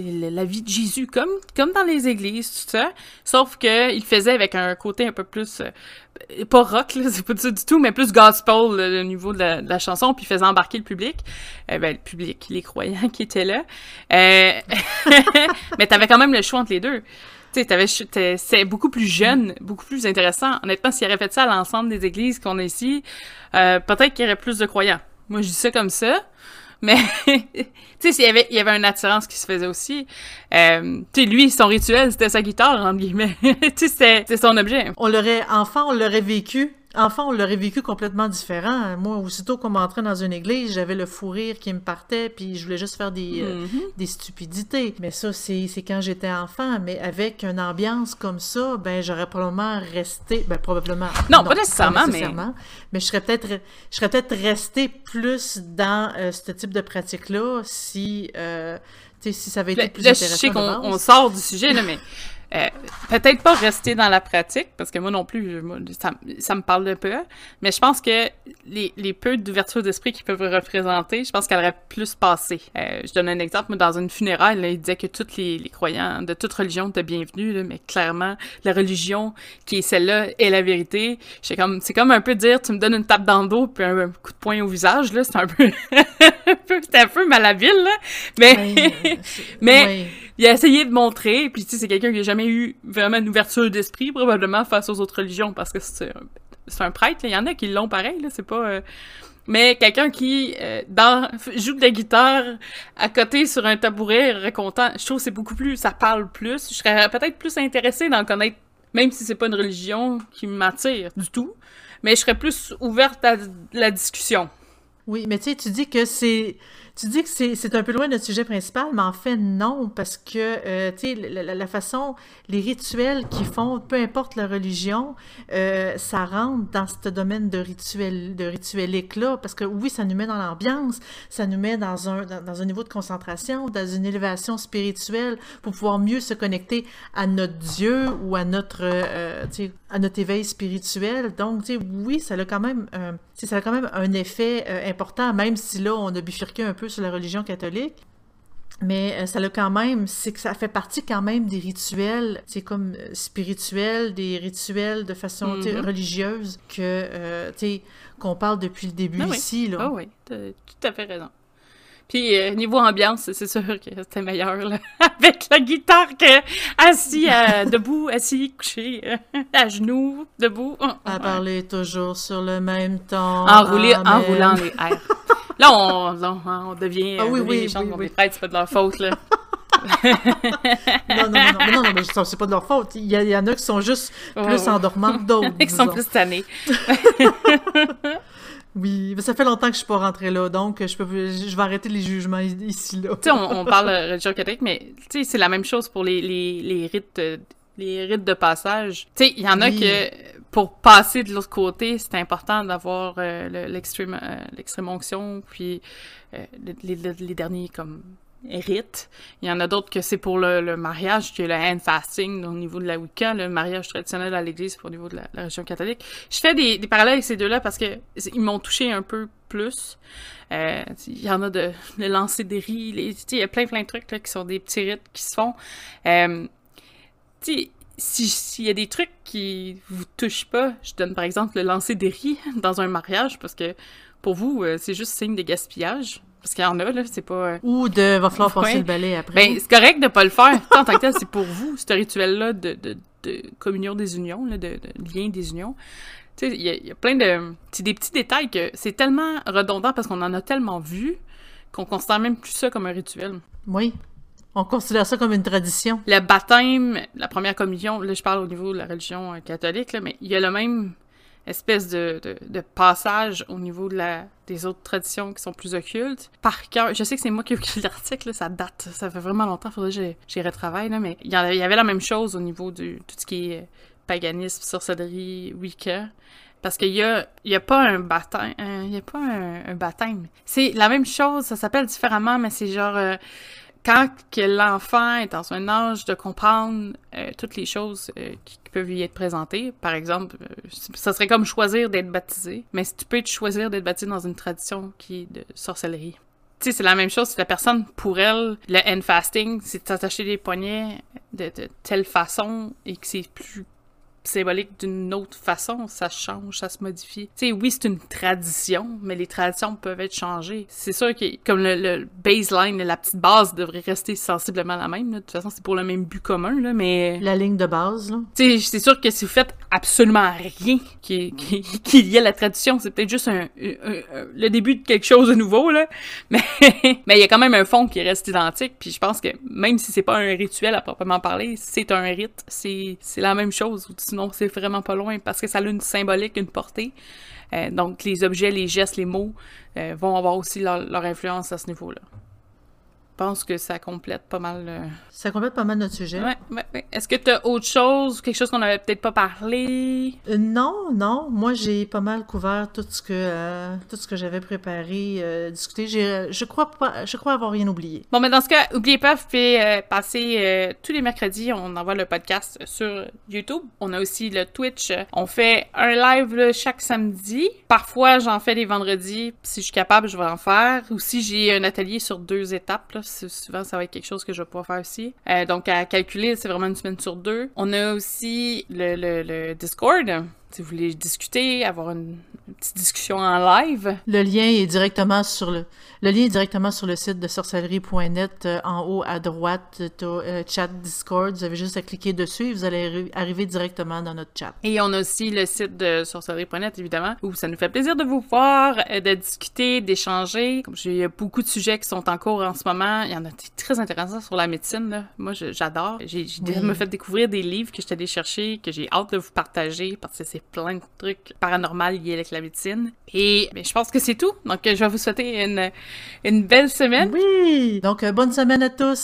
[SPEAKER 1] la vie de Jésus, comme, comme dans les églises, tout ça. Sauf que il le faisait avec un côté un peu plus... euh, pas rock, là, c'est pas ça du tout, mais plus gospel, là, au niveau de la, chanson, puis il faisait embarquer le public. Euh, ben, le public, les croyants qui étaient là. Euh... mais t'avais quand même le choix entre les deux. Tu c'est beaucoup plus jeune, beaucoup plus intéressant. Honnêtement, s'il aurait fait ça à l'ensemble des églises qu'on a ici, peut-être qu'il y aurait plus de croyants. Moi, je dis ça comme ça. Mais, tu sais, avait, il y avait une attirance qui se faisait aussi. Euh, tu sais, lui, son rituel, c'était sa guitare, entre guillemets. tu sais, c'était son objet.
[SPEAKER 2] On l'aurait, enfant, on l'aurait vécu. Enfant, on l'aurait vécu complètement différent. Moi, aussitôt qu'on m'entrait dans une église, j'avais le fou rire qui me partait, puis je voulais juste faire des, euh,
[SPEAKER 1] Mhm.
[SPEAKER 2] des stupidités. Mais ça, c'est c'est quand j'étais enfant. Mais avec une ambiance comme ça, ben j'aurais probablement resté... Ben probablement...
[SPEAKER 1] Non, pas nécessairement, mais-
[SPEAKER 2] mais... je serais peut-être je serais peut-être resté plus dans euh, ce type de pratique-là si... euh, tu sais, si ça avait été plus
[SPEAKER 1] là, je
[SPEAKER 2] intéressant
[SPEAKER 1] sais qu'on sort du sujet, là, mais euh, peut-être pas rester dans la pratique, parce que moi non plus, moi, ça, ça me parle de peu, mais je pense que les, les peu d'ouverture d'esprit qu'ils peuvent représenter, je pense qu'elle aurait plus passé. Euh, je donne un exemple, moi, dans une funéraille, là, il disait que tous les, les croyants de toute religion étaient bienvenus, là, mais clairement, la religion qui est celle-là est la vérité. C'est comme, c'est comme un peu dire, tu me donnes une tape dans le dos puis un, coup de poing au visage, là, c'est un peu, c'était un peu malhabile, là, mais...
[SPEAKER 2] Euh, c'est-
[SPEAKER 1] Mais-. Il a essayé de montrer, puis tu sais, c'est quelqu'un qui a jamais eu vraiment une ouverture d'esprit, probablement, face aux autres religions, parce que c'est un, un prêtre, il y en a qui l'ont pareil, là, c'est pas... euh, Mais quelqu'un qui euh, joue de la guitare à côté sur un tabouret, racontant, je trouve c'est beaucoup plus... ça parle plus. Je serais peut-être plus intéressée d'en connaître, même si c'est pas une religion qui m'attire du tout, mais je serais plus ouverte à la discussion.
[SPEAKER 2] Oui, mais tu sais, tu dis que c'est. Tu dis que c'est un peu loin de notre sujet principal, mais en fait, non, parce que, euh, tu sais, la, façon, les rituels qu'ils font, peu importe la religion, euh, ça rentre dans ce domaine de rituel, de rituelique-là, parce que oui, ça nous met dans l'ambiance, ça nous met dans un, dans, un niveau de concentration, dans une élévation spirituelle, pour pouvoir mieux se connecter à notre Dieu ou à notre, euh, sais, à notre éveil spirituel. Donc, tu sais, oui, ça a quand même, euh, ça a quand même un effet euh, important, même si là, on a bifurqué un peu sur la religion catholique. Mais euh, ça a quand même, c'est que ça fait partie quand même des rituels, c'est comme euh, spirituels, des rituels de façon
[SPEAKER 1] Mhm.
[SPEAKER 2] religieuse que, euh, sais, qu'on parle depuis le début
[SPEAKER 1] Ah oui.
[SPEAKER 2] ici, là.
[SPEAKER 1] Ah oui, t'as tout à fait raison. Puis euh, niveau ambiance, c'est sûr que c'était meilleur là, avec la guitare que assis, debout, assis, couché, à genoux, debout.
[SPEAKER 2] À
[SPEAKER 1] ouais.
[SPEAKER 2] parler toujours sur le même ton.
[SPEAKER 1] En roulant les airs. Là, on, là, on devient,
[SPEAKER 2] Ah oui,
[SPEAKER 1] devient
[SPEAKER 2] oui,
[SPEAKER 1] les gens
[SPEAKER 2] oui,
[SPEAKER 1] qui ont
[SPEAKER 2] oui.
[SPEAKER 1] des prêtres, c'est pas de leur faute, là.
[SPEAKER 2] Non, non, non, mais non, non, mais c'est pas de leur faute. Il y, en a qui sont juste
[SPEAKER 1] Ouais,
[SPEAKER 2] plus
[SPEAKER 1] ouais.
[SPEAKER 2] endormants que d'autres.
[SPEAKER 1] Ils sont plus tannés.
[SPEAKER 2] Oui, mais ça fait longtemps que je suis pas rentrée là, donc je peux, je vais arrêter les jugements ici là.
[SPEAKER 1] Tu sais, on, on parle religion catholique, mais tu sais, c'est la même chose pour les, les, les rites euh, les rites de passage. Tu sais, il y en a que pour passer de l'autre côté, c'est important d'avoir euh, le- l'extrême euh, l'extrême onction, puis euh, les, les- les derniers comme rites. Il y en a d'autres que c'est pour le, le mariage, qui est le hand fasting au niveau de la Wicca, le mariage traditionnel à l'église au niveau de la, la religion catholique. Je fais des, des parallèles avec ces deux-là parce que ils m'ont touché un peu plus. Euh, il y en a de le lancer des riz, il y a plein plein de trucs là, qui sont des petits rites qui se font. Sais, si- s'il y a des trucs qui vous touchent pas, je donne par exemple le lancer des riz dans un mariage parce que pour vous, euh, c'est juste signe de gaspillage. Parce qu'il y en a, là, c'est pas. euh,
[SPEAKER 2] Ou de va falloir passer
[SPEAKER 1] Ouais.
[SPEAKER 2] le balai après.
[SPEAKER 1] Ben, c'est correct de pas le faire. En tant que tel, c'est pour vous, ce rituel-là de, de, de communion des unions, là, de, de lien des unions. Tu sais, il y, a- il y a plein de... C'est des petits détails que c'est tellement redondant parce qu'on en a tellement vu qu'on considère même plus ça comme un rituel.
[SPEAKER 2] Oui. On considère ça comme une tradition.
[SPEAKER 1] Le baptême, la première communion, là, je parle au niveau de la religion euh, catholique, là, mais il y a le même espèce de, de, de passage au niveau de la, des autres traditions qui sont plus occultes. Par cœur, je sais que c'est moi qui ai écrit l'article, ça date, ça fait vraiment longtemps, faudrait que j'y- retravaille, là, mais il y, avait, la même chose au niveau du tout ce qui est euh, paganisme, sorcellerie, Wicca. Parce qu'il y a, y a pas un baptême, un- il y a pas un, un baptême. C'est la même chose, ça s'appelle différemment, mais c'est genre euh, quand que l'enfant est dans un âge de comprendre euh, toutes les choses euh, qui, peuvent lui être présentées. Par exemple, euh, ça serait comme choisir d'être baptisé, mais si tu peux choisir d'être baptisé dans une tradition qui est de sorcellerie. Tu sais, c'est la même chose si la personne, pour elle, le hand fasting, c'est de s'attacher les poignets de, de telle façon et que c'est plus symbolique d'une autre façon, ça change, ça se modifie. Tu sais, oui, c'est une tradition, mais les traditions peuvent être changées. C'est sûr que, comme le, le baseline, la petite base devrait rester sensiblement la même, là. De toute façon, c'est pour le même but commun, là, mais...
[SPEAKER 2] La ligne de base, là.
[SPEAKER 1] Tu sais, c'est sûr que si vous faites absolument rien qui, qui, qui est lié à la tradition, c'est peut-être juste un, un- un- le début de quelque chose de nouveau, là. Mais mais il y a quand même un fond qui reste identique, puis je pense que même si c'est pas un rituel à proprement parler, c'est un rite, c'est la même chose, sinon c'est vraiment pas loin, parce que ça a une symbolique, une portée. Euh, donc les objets, les gestes, les mots euh, vont avoir aussi leur, leur influence à ce niveau-là. Je pense que ça complète pas mal... euh,
[SPEAKER 2] Ça complète pas mal notre sujet.
[SPEAKER 1] Ouais, ouais, ouais. Est-ce que tu as autre chose, quelque chose qu'on avait peut-être pas parlé?
[SPEAKER 2] Euh, non, non. Moi, j'ai pas mal couvert tout ce que euh, tout ce que j'avais préparé, discuté. Je crois pas, je crois avoir rien oublié.
[SPEAKER 1] Bon, mais dans ce cas, oubliez pas, vous pouvez passer tous les mercredis, on envoie le podcast sur YouTube. On a aussi le Twitch. On fait un live là, chaque samedi. Parfois, j'en fais les vendredis. Si je suis capable, je vais en faire. Ou si j'ai un atelier sur deux étapes, là, souvent, ça va être quelque chose que je vais pouvoir faire aussi. Euh, donc, à calculer, c'est vraiment une semaine sur deux. On a aussi le, le, le Discord. Si vous voulez discuter, avoir une, une petite discussion en live?
[SPEAKER 2] Le lien est directement sur le, le lien est directement sur le site de sorcellerie.net. euh, en haut à droite, tu chat Discord. Vous avez juste à cliquer dessus et vous allez arri- arriver directement dans notre chat.
[SPEAKER 1] Et on a aussi le site de sorcellerie.net, évidemment, où ça nous fait plaisir de vous voir, euh, de discuter, d'échanger. Comme j'ai il y a beaucoup de sujets qui sont en cours en ce moment. Il y en a des très intéressants sur la médecine, là. Moi, j'adore. J'ai
[SPEAKER 2] Oui.
[SPEAKER 1] me fait découvrir des livres que je suis allée chercher, que j'ai hâte de vous partager, parce que c'est plein de trucs paranormaux liés avec la médecine. Et ben, je pense que c'est tout. Donc, euh, je vais vous souhaiter une, une belle semaine.
[SPEAKER 2] Oui! Donc, euh, bonne semaine à tous!